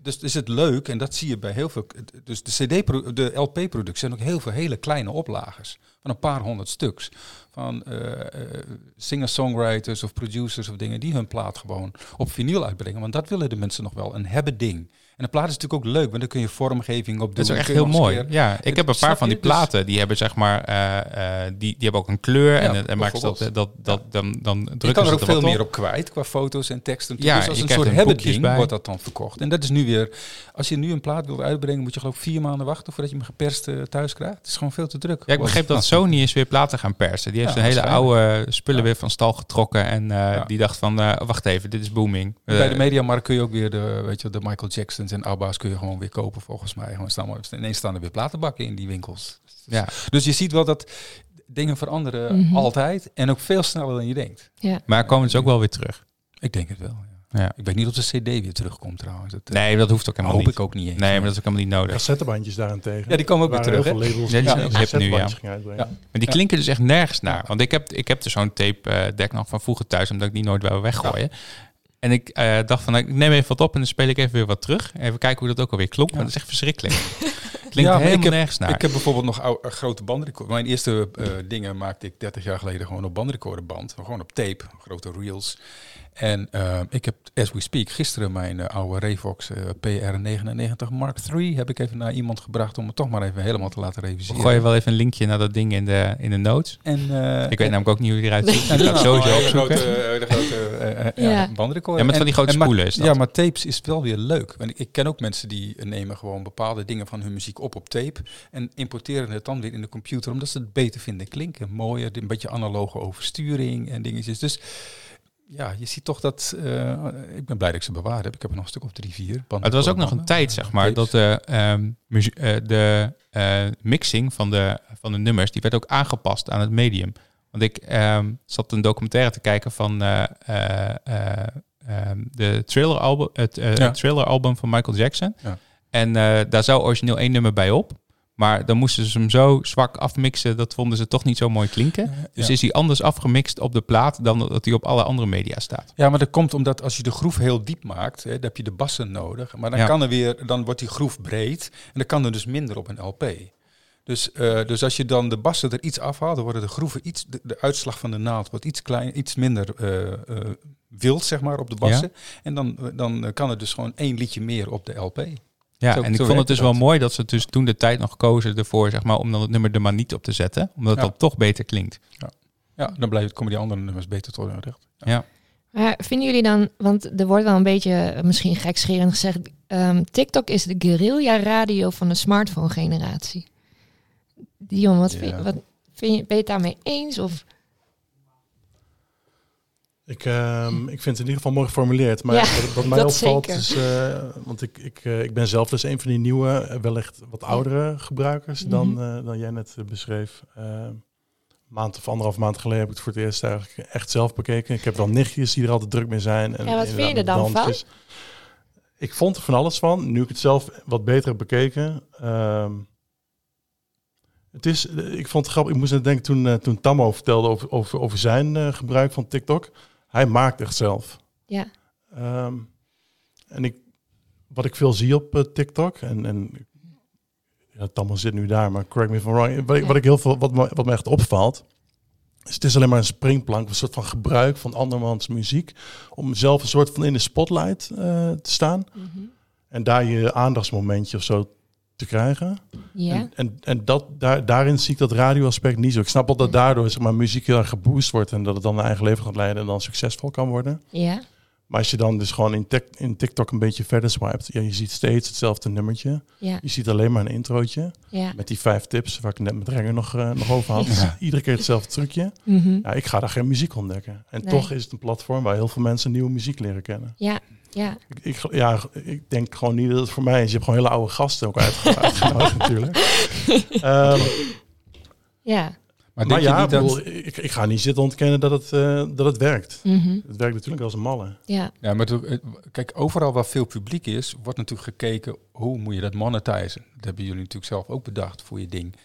dus is het leuk, en dat zie je bij heel veel. Dus de, CD de LP-producten zijn ook heel veel hele kleine oplagers. Van een paar honderd stuks. Van eh, eh, singer-songwriters of producers of dingen die hun plaat gewoon op vinyl uitbrengen. Want dat willen de mensen nog wel. Een hebben ding. En een plaat is natuurlijk ook leuk, want dan kun je vormgeving op doen. Dat is ook echt je heel mooi. keer- Ja, ik Het- heb een paar van je? die Dus- platen, die hebben zeg maar, eh, eh, die, die hebben ook een kleur Ja, en, en ze dat, dat, dat, dan, dan Je drukken kan ze er ook veel meer op. kwijt qua foto's en teksten. Ja, dus als je een soort hebben wordt dat dan verkocht. En dat is nu weer, als je nu een plaat wil uitbrengen, moet je geloof ik vier maanden wachten voordat je hem geperst thuis krijgt. Het is gewoon veel te druk. Ja, ik begreep dat Sony is weer platen gaan persen. Die heeft een hele oude spullen weer van stal getrokken. En eh, die dacht van, wacht even, dit is booming. Bij de Mediamarkt kun je ook weer de, weet je, de Michael Jacksons en ABBA's kun je gewoon weer kopen volgens mij. Gewoon staan, maar- ineens staan er weer platenbakken in die winkels. ja. Dus je ziet wel dat dingen veranderen Mhm. altijd en ook veel sneller dan je denkt. Maar komen ze ook wel weer terug? Ik denk het wel. Ja. Ja. Ik weet niet of de CD weer terugkomt trouwens. Dat, eh, Nee, dat hoeft ook helemaal hoop niet. ik ook niet eens. Nee, maar dat is ook helemaal niet nodig. Cassettebandjes daarentegen. Ja, die komen ook weer terug. heel hè? veel labels Ja, die zijn hip nu, cassettebandjes ja. Ja. Maar die Ja. klinken dus echt nergens naar. Want ik heb, ik heb dus zo'n tape eh, deck nog van vroeger thuis, omdat ik die nooit wil weggooien. En ik eh, dacht van, nou, ik neem even wat op en dan speel ik even weer wat terug. Even kijken hoe dat ook alweer klopt. Maar dat is echt verschrikkelijk. <laughs> Klinkt Ja, helemaal ik heb- nergens naar. Ik heb bijvoorbeeld nog ou- eh, grote bandrecorder. Mijn eerste eh, dingen maakte ik 30 jaar geleden gewoon op bandrecorderband. Gewoon op tape, grote reels. En eh, ik heb, as we speak, gisteren mijn eh, oude Revox eh, PR99 Mark III heb ik even naar iemand gebracht om het toch maar even helemaal te laten reviseren. gooien wel even een linkje naar dat ding in de, in de notes. En, eh, Ik weet namelijk ook niet hoe die eruit ziet. Ja, Ik ga het nou, sowieso opzoeken. grote, eh, de grote eh, eh, Ja. ja. bandrecorder. Ja, met van die grote En- en spoelen is dat. Ja, maar tapes is wel weer leuk. Want ik, ik ken ook mensen die nemen gewoon bepaalde dingen van hun muziek op op tape en importeren het dan weer in de computer omdat ze het beter vinden klinken. Mooier, een beetje analoge oversturing en dingetjes. Dus ja, je ziet toch dat... eh, ik ben blij dat ik ze bewaard heb. Ik heb er nog een stuk of drie, vier. Maar het was ook nog een tijd, zeg maar, dat de, ehm, eh, de eh, mixing van de, van de nummers, die werd ook aangepast aan het medium. Want ik ehm, zat een documentaire te kijken van eh, eh, eh, ehm, de thriller album, het eh, Ja. thriller album van Michael Jackson. Ja. En eh, daar zou origineel één nummer bij op. Maar dan moesten ze hem zo zwak afmixen, dat vonden ze toch niet zo mooi klinken. Dus Ja. is hij anders afgemixt op de plaat dan dat hij op alle andere media staat. Ja, maar dat komt omdat als je de groef heel diep maakt, hè, dan heb je de bassen nodig. Maar dan Ja. kan er weer, dan wordt die groef breed en dan kan er dus minder op een LP. Dus, eh, dus als je dan de bassen er iets afhaalt, dan worden de groeven iets, de, de uitslag van de naald wordt iets klein, iets minder eh, eh, wild, zeg maar, op de bassen. En dan, dan kan er dus gewoon één liedje meer op de LP. Ja, Zo- en ik vond het dus dat. wel mooi dat ze dus toen de tijd nog kozen ervoor, zeg maar, om dan het nummer er maar niet op te zetten. Omdat het Ja. dan toch beter klinkt. Ja, dan blijven, komen die andere nummers beter tot hun recht. Ja. Maar vinden jullie dan, want er wordt wel een beetje eh, misschien gekscherend gezegd, ehm, TikTok is de guerrilla radio van de smartphone generatie. Dion, wat, vind, Ja. wat vind je, ben je het daarmee eens? Of, Ik, ehm, ik vind het in ieder geval mooi geformuleerd. Maar Ja, wat, wat mij opvalt zeker. is... eh, want ik, ik, eh, ik ben zelf dus een van die nieuwe, eh, wellicht wat oudere gebruikers dan, Mhm. dan jij net beschreef. Maand of anderhalf maand geleden heb ik het voor het eerst eigenlijk echt zelf bekeken. Ik heb wel nichtjes die er altijd druk mee zijn. En Ja, wat vind je er dan van? Ik vond er van alles van. Nu ik het zelf wat beter heb bekeken... ehm, het is, ik vond het grappig. Ik moest net denken toen, toen Tammo vertelde over, over, over zijn gebruik van TikTok. Hij maakt echt zelf. ja, Ehm, en ik, wat ik veel zie op eh, TikTok, en, en ja, zit nu daar, maar correct me if I'm wrong. Wat ik, Ja. wat ik heel veel, wat me, wat me echt opvalt, is het is alleen maar een springplank, een soort van gebruik van andermans muziek, om zelf een soort van in de spotlight eh, te staan Mhm. en daar je aandachtsmomentje of zo te krijgen. ja. En, en, en dat, daar, daarin zie ik dat radioaspect niet zo. Ik snap wel dat daardoor zeg maar, muziek heel erg geboost wordt en dat het dan een eigen leven gaat leiden en dan succesvol kan worden. ja. Maar als je dan dus gewoon in, in TikTok een beetje verder swipet, ja, je ziet steeds hetzelfde nummertje. Ja, Je ziet alleen maar een introotje ja. met die vijf tips waar ik net met Renger nog, eh, nog over had. Iedere keer hetzelfde trucje. Mhm. Ja, ik ga daar geen muziek ontdekken. En Nee. toch is het een platform waar heel veel mensen nieuwe muziek leren kennen. ja, ja. Ik, ik, ja, ik denk gewoon niet dat het voor mij is. Je hebt gewoon hele oude gasten ook uitge- <laughs> uitgenodigd natuurlijk. Ehm, ja. Maar, ja, je niet dat... ik, ik, ga niet zitten ontkennen dat het, eh, dat het werkt. Mhm. Het werkt natuurlijk als een malle. ja. Ja, maar kijk, overal waar veel publiek is, wordt natuurlijk gekeken hoe moet je dat monetizen. Dat hebben jullie natuurlijk zelf ook bedacht voor je ding.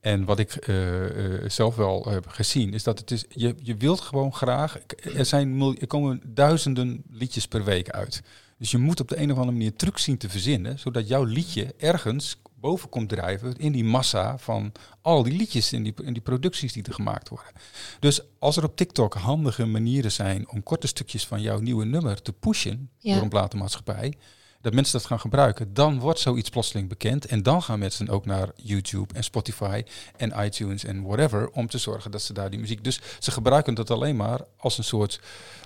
En wat ik eh, eh, zelf wel heb gezien, is dat het is, je, je wilt gewoon graag. Er, zijn, er komen duizenden liedjes per week uit. Dus je moet op de een of andere manier trucs zien te verzinnen, zodat jouw liedje ergens boven komt drijven in die massa van al die liedjes en die, in die producties die er gemaakt worden. Dus als er op TikTok handige manieren zijn om korte stukjes van jouw nieuwe nummer te pushen Ja. door een platenmaatschappij, dat mensen dat gaan gebruiken, dan wordt zoiets plotseling bekend. En dan gaan mensen ook naar YouTube en Spotify en iTunes en whatever om te zorgen dat ze daar die muziek. Dus ze gebruiken dat alleen maar als een soort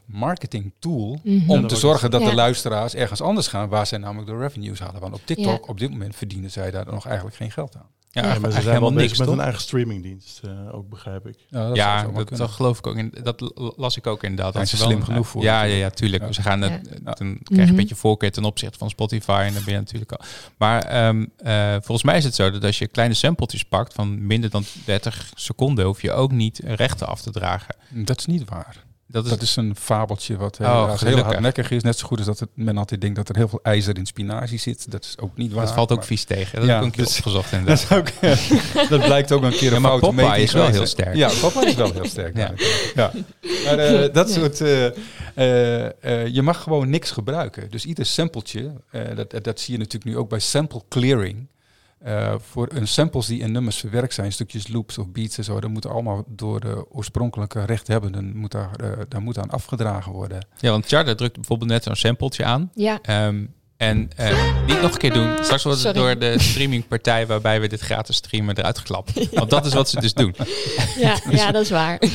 marketing tool Mhm. om te zorgen dat Ja. de luisteraars ergens anders gaan waar zij namelijk de revenues halen. Want op TikTok Ja. op dit moment verdienen zij daar nog eigenlijk geen geld aan. Ja, maar ze eigenlijk zijn wel bezig niks, met toch? een eigen streamingdienst, eh, ook begrijp ik. Ja, dat Ja, geloof ik ook. In, dat las ik ook inderdaad. Zijn Dat ze wel slim een- genoeg voor Ja, ja, ja, tuurlijk. Ja. Ze gaan het, Ja. dan krijg je een Mhm. beetje voorkeur ten opzichte van Spotify. En dan ben je natuurlijk al. Maar ehm, eh, volgens mij is het zo dat als je kleine sampletjes pakt van minder dan 30 seconden, hoef je ook niet rechten af te dragen. Dat is niet waar. Dat is, Dat is een fabeltje wat Oh, helaas heel hardnekkig is. Net zo goed als dat het, men altijd denkt dat er heel veel ijzer in spinazie zit. Dat is ook niet waar. dat valt ook maar- vies tegen. Dat Ja, heb ik een keer dus- opgezocht Dat, is <laughs> ook, <laughs> dat blijkt ook een keer Ja, een maar foute Popeye meting is wel heel sterk. Ja, Popeye is wel heel sterk. <laughs> Ja. ja. ja. Maar eh, dat Ja. soort... eh, eh, eh, je mag gewoon niks gebruiken. Dus ieder sampletje, eh, dat, dat zie je natuurlijk nu ook bij sample clearing. Eh, voor een samples die in nummers verwerkt zijn, stukjes loops of beats en zo, dat moet allemaal door de oorspronkelijke rechthebbenden moet daar, eh, daar moet aan afgedragen worden. Ja, want Charter drukt bijvoorbeeld net zo'n sampletje aan. Ja, Ehm, en eh, niet nog een keer doen. Straks wordt het Sorry. door de streamingpartij waarbij we dit gratis streamen eruit geklapt. <laughs> Want dat is wat ze dus doen. ja, <laughs> ja, dat is waar. <laughs>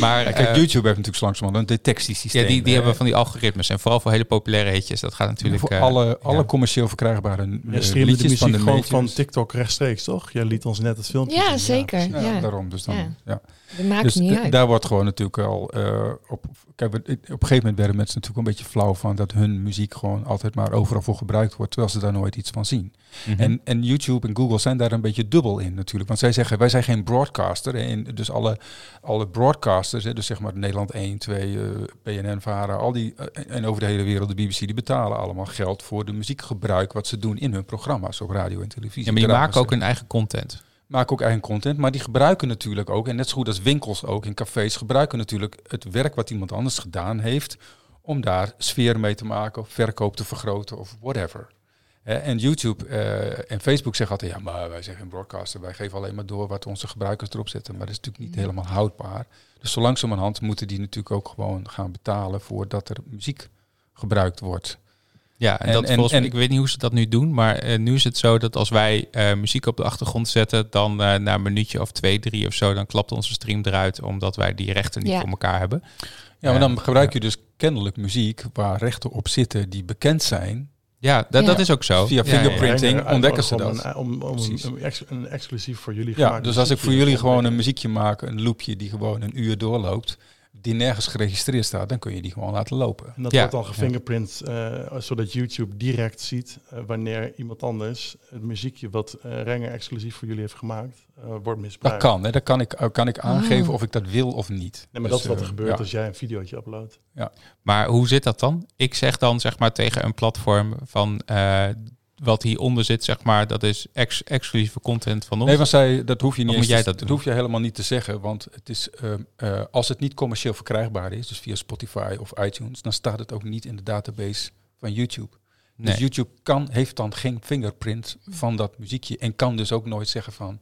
Maar Ja, kijk, eh, YouTube heeft natuurlijk zo langzamerhand een detectiesysteem. ja, die, die hè. hebben van die algoritmes. En vooral voor hele populaire hitjes. Dat gaat natuurlijk... voor eh, alle, alle commercieel verkrijgbare eh, de liedjes muziek van de gewoon van TikTok rechtstreeks, toch? Jij liet ons net het filmpje Ja, zien. zeker. Ja, Ja, daarom. Dus dan, Ja. Ja. dat maakt Dus niet d- uit. daar wordt gewoon natuurlijk al eh, op. Kijk, we- op een gegeven moment werden mensen natuurlijk een beetje flauw van dat hun muziek gewoon altijd maar overal voor gebruikt wordt, terwijl ze daar nooit iets van zien. Mhm. En, en YouTube en Google zijn daar een beetje dubbel in natuurlijk. Want zij zeggen, wij zijn geen broadcaster. En dus alle, alle broadcasters, hè, dus zeg maar Nederland 1, 2, eh, BNN, VARA, al die, eh, en over de hele wereld, de BBC, die betalen allemaal geld voor de muziekgebruik wat ze doen in hun programma's op radio en televisie. ja, maar die maken ook hun eigen content. Maken ook eigen content, maar die gebruiken natuurlijk ook, en net zo goed als winkels ook in cafés, gebruiken natuurlijk het werk wat iemand anders gedaan heeft, om daar sfeer mee te maken, of verkoop te vergroten, of whatever. En YouTube eh, en Facebook zeggen altijd, ja, maar wij zijn geen broadcaster, wij geven alleen maar door wat onze gebruikers erop zetten. Maar dat is natuurlijk niet helemaal houdbaar. Dus zo langzamerhand moeten die natuurlijk ook gewoon gaan betalen voordat er muziek gebruikt wordt. Ja, en, En- dat en- volgens en- ik weet niet hoe ze dat nu doen, maar eh, nu is het zo dat als wij eh, muziek op de achtergrond zetten, dan eh, na een minuutje of twee, drie of zo, dan klapt onze stream eruit, omdat wij die rechten niet Ja. voor elkaar hebben. Ja, maar dan gebruik je dus kennelijk muziek waar rechten op zitten die bekend zijn. Ja, dat, Ja. dat is ook zo. Via Ja, ja, ja. fingerprint. Brenger, ontdekken ze dat. Een, om, om een, een, ex- een exclusief voor jullie Ja, dus als ik voor jullie gewoon een muziek muziekje maak, een loopje die gewoon een uur doorloopt, die nergens geregistreerd staat, dan kun je die gewoon laten lopen. En dat Ja. wordt dan gefingerprint, eh, zodat YouTube direct ziet eh, wanneer iemand anders het muziekje wat eh Renger exclusief voor jullie heeft gemaakt, eh, wordt Dat misbruikt. kan, hè? dat kan ik, kan ik aangeven Oh. of ik dat wil of niet. Nee, maar Dus, dat is wat er gebeurt ja. als jij een videootje uploadt. Maar hoe zit dat dan? Ik zeg dan zeg maar tegen een platform van eh, wat hieronder zit, zeg maar, dat is ex exclusieve content van ons. Nee, want zij, dat hoef je niet moet jij dat hoef je helemaal niet te zeggen, want het is, eh, eh, als het niet commercieel verkrijgbaar is, dus via Spotify of iTunes, dan staat het ook niet in de database van YouTube. nee. Dus YouTube kan, heeft dan geen fingerprint van dat muziekje en kan dus ook nooit zeggen van,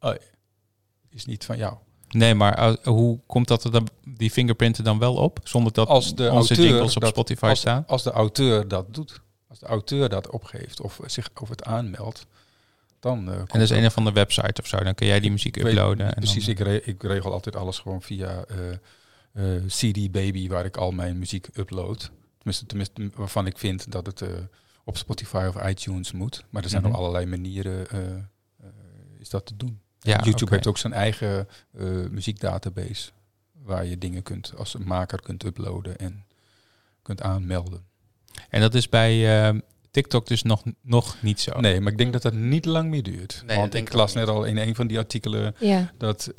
oh, is niet van jou. nee, maar eh, hoe komt dat er dan, die fingerprinten dan wel op? Zonder dat Als de onze auteur jingles op dat- Spotify als, staan? Als de auteur dat doet, als de auteur dat opgeeft of zich of het aanmeldt, dan eh, En dat is een of andere website of zo. Dan kun jij die muziek weet- uploaden. en Precies, dan- ik, re- ik regel altijd alles gewoon via eh, eh, CD Baby, waar ik al mijn muziek upload. Tenminste, tenminste waarvan ik vind dat het op Spotify of iTunes moet. Maar er zijn Mhm. nog allerlei manieren is dat te doen. Ja, YouTube heeft ook zijn eigen muziekdatabase, waar je dingen kunt als een maker kunt uploaden en kunt aanmelden. En dat is bij eh, TikTok dus nog, nog niet zo. Nee, maar ik denk dat dat niet lang meer duurt. Nee, Want ik las net al in een van die artikelen Ja. dat eh,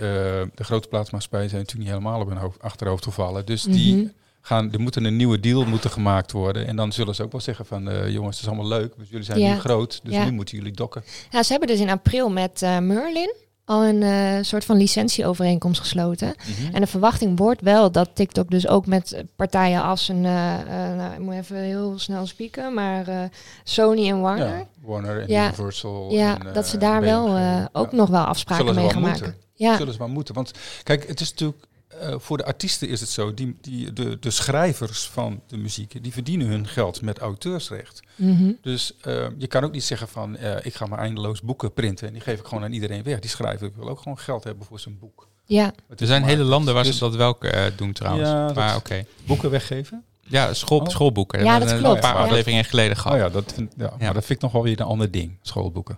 de grote plaatsmaatschappijen zijn natuurlijk niet helemaal op hun hoofd, achterhoofd gevallen. Dus die Mhm. gaan, er moet een nieuwe deal moeten gemaakt worden. En dan zullen ze ook wel zeggen van, eh, jongens, het is allemaal leuk. Dus jullie zijn Ja. nu groot, dus Ja. nu moeten jullie dokken. Ja, ze hebben dus in april met eh, Merlin al een eh, soort van licentieovereenkomst gesloten. En de verwachting wordt wel dat TikTok dus ook met partijen als een, nou, ik moet even heel snel spieken, maar Sony en Warner. Ja, Warner en Ja. Universal. Ja, en, dat ze daar wel ook Ja. nog wel afspraken Zullen mee gaan maken. Ja, Zullen ze maar moeten. Want kijk, het is natuurlijk, eh, voor de artiesten is het zo, die, die, de, de schrijvers van de muziek, die verdienen hun geld met auteursrecht. Mhm. Dus eh, je kan ook niet zeggen van, eh, ik ga maar eindeloos boeken printen en die geef ik gewoon aan iedereen weg. Die schrijver wil ook gewoon geld hebben voor zijn boek. ja. Het Er zijn maar- hele landen waar dus ze dat wel eh, doen trouwens. Ja, maar oké. boeken weggeven. Ja, school, Oh. schoolboeken. Ja, hebben dat we klopt. Een paar Ja. afleveringen geleden gehad. Oh ja, dat vind, ja, maar dat vind ik nog wel weer een ander ding, schoolboeken.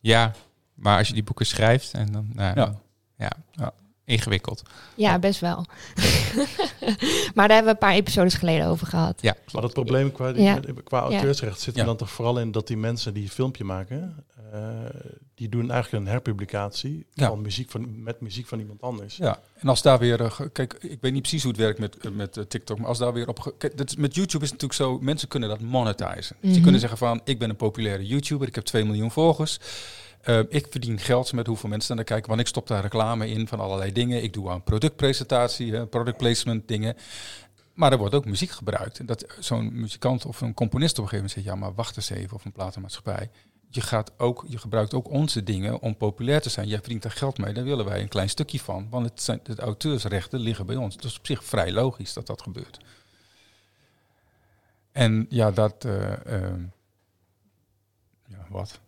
Ja, maar als je die boeken schrijft en dan, nou, Ja. ja. Ingewikkeld. ja, best wel. <laughs> maar daar hebben we een paar episodes geleden over gehad. Ja, Maar het probleem qua, Ja. qua auteursrecht zit er Ja. dan toch vooral in dat die mensen die een filmpje maken, eh, die doen eigenlijk een herpublicatie Ja. van muziek van, met muziek van iemand anders. Ja, en als daar weer, eh, kijk, ik weet niet precies hoe het werkt met, eh, met TikTok, maar als daar weer op, kijk, dat is, met YouTube is het natuurlijk zo, mensen kunnen dat monetizen. Dus die Mhm. kunnen zeggen van, ik ben een populaire YouTuber, ik heb 2 miljoen volgers. Eh, ik verdien geld met hoeveel mensen naar kijken, want ik stop daar reclame in van allerlei dingen. Ik doe aan productpresentatie, hè, product placement dingen. Maar er wordt ook muziek gebruikt. En dat zo'n muzikant of een componist op een gegeven moment zegt, ja, maar wacht eens even, of een platenmaatschappij. je, gaat ook, je gebruikt ook onze dingen om populair te zijn. Jij verdient daar geld mee, daar willen wij een klein stukje van. Want het zijn, de auteursrechten liggen bij ons. Is op zich vrij logisch dat dat gebeurt. En ja, dat... eh, ehm, ja, wat?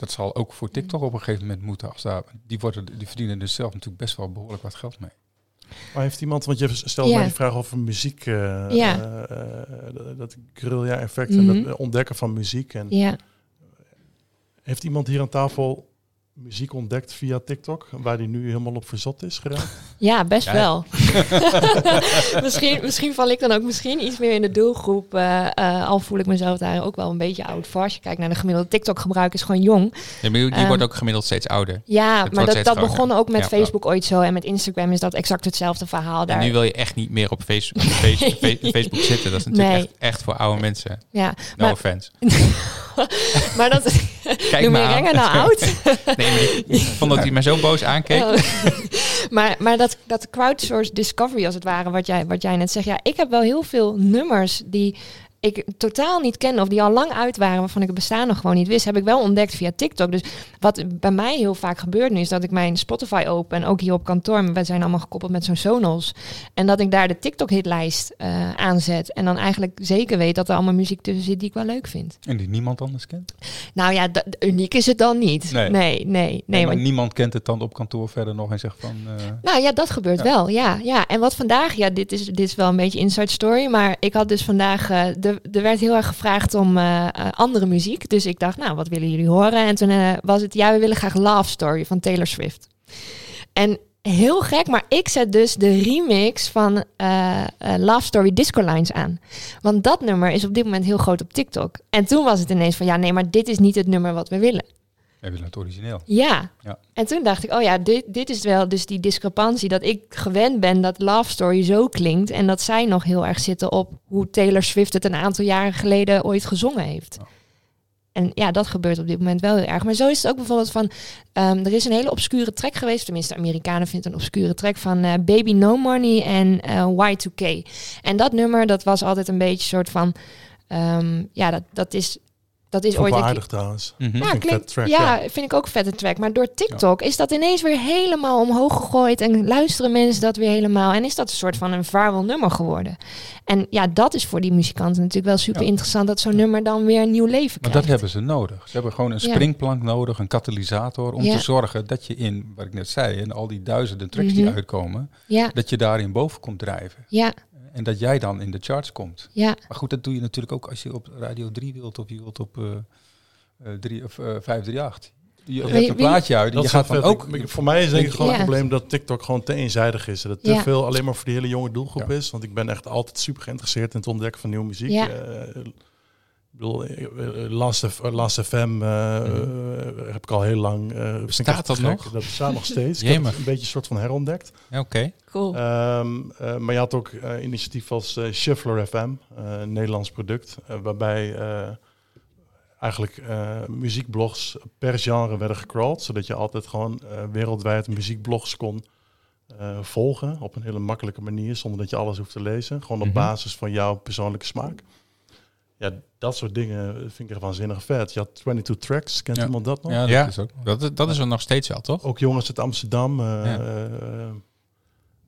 Dat zal ook voor TikTok op een gegeven moment moeten. Als daar, die, worden, die verdienen dus zelf natuurlijk best wel behoorlijk wat geld mee. Maar heeft iemand, want je stelde Ja. mij die vraag over muziek, eh, Ja. eh, eh, dat- guerrilla-effect Mhm. en dat eh, ontdekken van muziek. En Ja. heeft iemand hier aan tafel muziek ontdekt via TikTok, waar die nu helemaal op verzot is geraakt? <laughs> Ja, best Ja. wel. <laughs> <laughs> misschien, misschien val ik dan ook misschien iets meer in de doelgroep. eh, eh, al voel ik mezelf daar ook wel een beetje oud voor. Als je kijkt naar de gemiddelde TikTok-gebruik is gewoon jong. Ja, maar die Ehm, wordt ook gemiddeld steeds ouder. Ja, maar dat, dat begon ook met Ja, Facebook ooit zo. En met Instagram is dat exact hetzelfde verhaal En daar. nu wil je echt niet meer op face- face- face- Facebook zitten. Dat is natuurlijk Nee. echt, echt voor oude mensen. Ja, No maar, offense. <laughs> maar dat Kijk noem je. Renger nou oud? <laughs> Nee, maar ik vond dat hij mij zo boos aankeek. Oh. <laughs> maar maar dat, dat crowdsourced discovery als het ware, wat jij, wat jij net zegt. Ja, ik heb wel heel veel nummers die ik totaal niet ken of die al lang uit waren, waarvan ik het bestaan nog gewoon niet wist, heb ik wel ontdekt via TikTok. Dus wat bij mij heel vaak gebeurt nu is dat ik mijn Spotify open en ook hier op kantoor, we zijn allemaal gekoppeld met zo'n Sonos, en dat ik daar de TikTok-hitlijst eh, aanzet en dan eigenlijk zeker weet dat er allemaal muziek tussen zit die ik wel leuk vind. En die niemand anders kent. Nou ja, d- uniek is het dan niet. Nee. Nee, nee, want- niemand kent het dan op kantoor verder nog en zegt van... eh, Nou ja, dat gebeurt Ja. wel. Ja, ja. En wat vandaag, ja, dit is, dit is wel een beetje inside story. Maar ik had dus vandaag, eh, de, er werd heel erg gevraagd om eh, eh, andere muziek. Dus ik dacht, nou, wat willen jullie horen? En toen eh, was het, ja, we willen graag Love Story van Taylor Swift. En heel gek, maar ik zet dus de remix van Love Story Disco Lines aan. Want dat nummer is op dit moment heel groot op TikTok. En toen was het ineens van, ja, nee, maar dit is niet het nummer wat we willen. Wij willen het origineel. Ja. Ja. En toen dacht ik, oh ja, dit, dit is wel dus die discrepantie. Dat ik gewend ben dat Love Story zo klinkt. En dat zij nog heel erg zitten op hoe Taylor Swift het een aantal jaren geleden ooit gezongen heeft. En ja, dat gebeurt op dit moment wel heel erg. Maar zo is het ook bijvoorbeeld van... ehm, er is een hele obscure track geweest. Tenminste, de Amerikanen vinden een obscure track van eh, Baby No Money en eh, Y2K. En dat nummer, dat was altijd een beetje een soort van... ehm, ja, dat, dat is... Dat is ooit aardig trouwens. Mhm. ja, Vind ik klinkt, track, ja, ja. vind ik ook vette track. Maar door TikTok is dat ineens weer helemaal omhoog gegooid. En luisteren mensen dat weer helemaal. En is dat een soort van een viral nummer geworden. En ja, dat is voor die muzikanten natuurlijk wel super Ja. interessant. Dat zo'n nummer dan weer een nieuw leven Maar krijgt. dat hebben ze nodig. Ze hebben gewoon een Ja. springplank nodig, een katalysator, om Ja. te zorgen dat je in, wat ik net zei, in al die duizenden tracks die Mhm. uitkomen, Ja, dat je daarin boven komt drijven. ja, En dat jij dan in de charts komt. ja. Maar goed, dat doe je natuurlijk ook als je op Radio 3 wilt of je wilt op eh eh, drie, of, eh, 538. Je hebt een plaatje uit Dat je gaat dan vet. ook... Ik- voor mij is denk ik gewoon Ja. het probleem dat TikTok gewoon te eenzijdig is. Dat het te Ja. veel alleen maar voor die hele jonge doelgroep Ja. is. Want ik ben echt altijd super geïnteresseerd in het ontdekken van nieuwe muziek. Ja. Ik bedoel, eh, eh, Last, FM eh, eh, heb ik al heel lang. eh, echt dat nog? Dat bestaat nog steeds. ik heb het een beetje een soort van herontdekt. Ja, Oké. Cool. Ehm, eh, maar je had ook eh, initiatief als eh Shuffler FM, eh, een Nederlands product, waarbij eh, eigenlijk eh, muziekblogs per genre werden gecrawled, zodat je altijd gewoon eh, wereldwijd muziekblogs kon eh, volgen op een hele makkelijke manier, zonder dat je alles hoeft te lezen, gewoon op Mhm. basis van jouw persoonlijke smaak. Ja, dat soort dingen vind ik echt waanzinnig vet. Je had 22 tracks, kent Ja. iemand dat nog? Ja, dat Ja. is ook. Dat, dat is er nog steeds wel, toch? Ook jongens uit Amsterdam. eh, Ja. eh,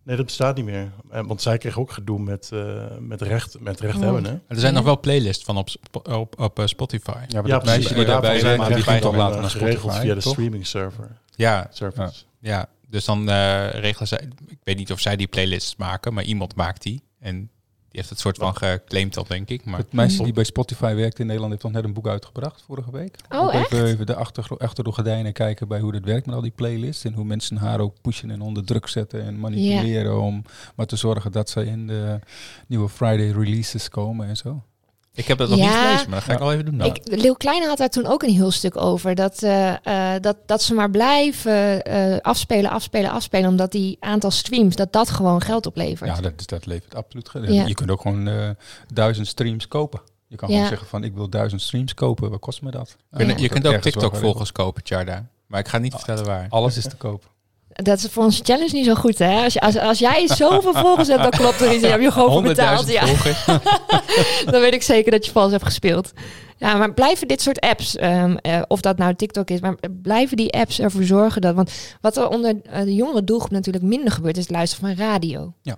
nee, dat bestaat niet meer. En, want zij kregen ook gedoe met, eh, met recht, met rechthebbenden. hè? Er zijn Ja. nog wel playlists van op, op, op eh, Spotify. Ja, maar Ja, precies. die Maar daarbij daarvoor zijn, zijn die toch later eh, naar Spotify, via de toch? streaming server. Ja, service. ja. Dus dan eh regelen zij... Ik weet niet of zij die playlists maken, maar iemand maakt die. En die heeft het soort van geclaimd al, denk ik. Maar Het meisje die bij Spotify werkt in Nederland heeft toch net een boek uitgebracht vorige week. Oh, Ook echt? Even, even de achter, achter de gordijnen kijken bij hoe dat werkt met al die playlists. En hoe mensen haar ook pushen en onder druk zetten en manipuleren. Om maar te zorgen dat ze in de nieuwe Friday releases komen en zo. Ik heb dat nog Ja. niet gelezen, maar dat ga ik wel even doen. Ik, Leeuw Kleine had daar toen ook een heel stuk over. Dat, eh, eh, dat, dat ze maar blijven eh, afspelen, afspelen, afspelen. Omdat die aantal streams, dat dat gewoon geld oplevert. Ja, dat, dat levert absoluut geld. Ja. Je kunt ook gewoon eh, duizend streams kopen. Je kan Ja. gewoon zeggen van ik wil duizend streams kopen. Wat kost me dat? Je je kunt ook ergens wel TikTok-volgers kopen, Tjarda. Maar ik ga niet vertellen waar. Alles is te koop. Dat is voor onze challenge niet zo goed, hè? Als, je- als, als jij zoveel volgers hebt, dan klopt er iets. Daar heb je gewoon voor betaald. 100.000 Ja. <laughs> <laughs> dan weet ik zeker dat je vals hebt gespeeld. Ja, maar blijven dit soort apps, ehm, eh, of dat nou TikTok is, maar blijven die apps ervoor zorgen dat... Want wat er onder eh, de jongere doelgroep natuurlijk minder gebeurt, is het luisteren van radio. Ja.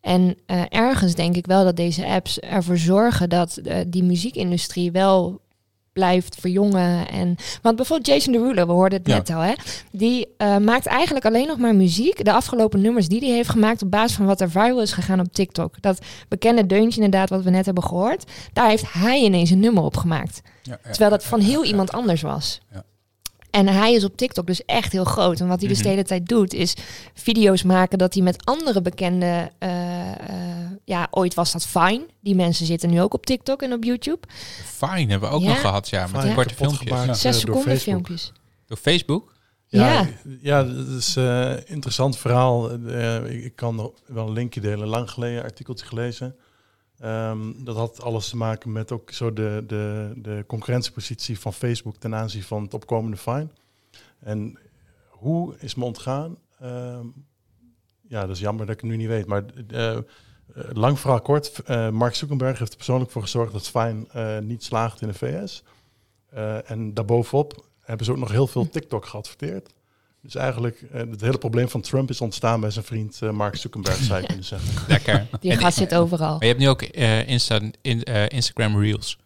En eh, ergens denk ik wel dat deze apps ervoor zorgen dat die muziekindustrie wel blijft verjongen. En, want bijvoorbeeld Jason Derulo, we hoorden het Ja. net al, hè? die eh, maakt eigenlijk alleen nog maar muziek. De afgelopen nummers die hij heeft gemaakt op basis van wat er viral is gegaan op TikTok. Dat bekende deuntje inderdaad, wat we net hebben gehoord. Daar heeft hij ineens een nummer op gemaakt. Ja, ja. Terwijl dat van heel iemand anders was. Ja. En hij is op TikTok dus echt heel groot. En wat hij dus de Mhm. hele tijd doet, is video's maken dat hij met andere bekende. eh, eh, ja, ooit was dat Fine. Die mensen zitten nu ook op TikTok en op YouTube. Fine hebben we ook Ja. nog gehad, ja. Met die korte filmpjes. Ja. Eh, Zes door seconden Facebook. filmpjes. Door Facebook? Ja. Ja, ja, dat is eh, een interessant verhaal. Eh, ik, kan wel een linkje delen. Lang geleden een artikeltje gelezen. Ehm, dat had alles te maken met ook zo de, de, de concurrentiepositie van Facebook ten aanzien van het opkomende Fine. En hoe is me ontgaan? Ehm, ja, dat is jammer dat ik het nu niet weet. Maar eh, eh, lang verhaal kort. eh, Mark Zuckerberg heeft er persoonlijk voor gezorgd dat Fine niet slaagt in de VS. En daarbovenop hebben ze ook nog heel veel TikTok geadverteerd. Dus eigenlijk, eh, het hele probleem van Trump is ontstaan bij zijn vriend eh, Mark Zuckerberg, zou je kunnen zeggen. Lekker. Die gast zit overal. Maar je hebt nu ook eh, Insta, in, eh, Instagram Reels.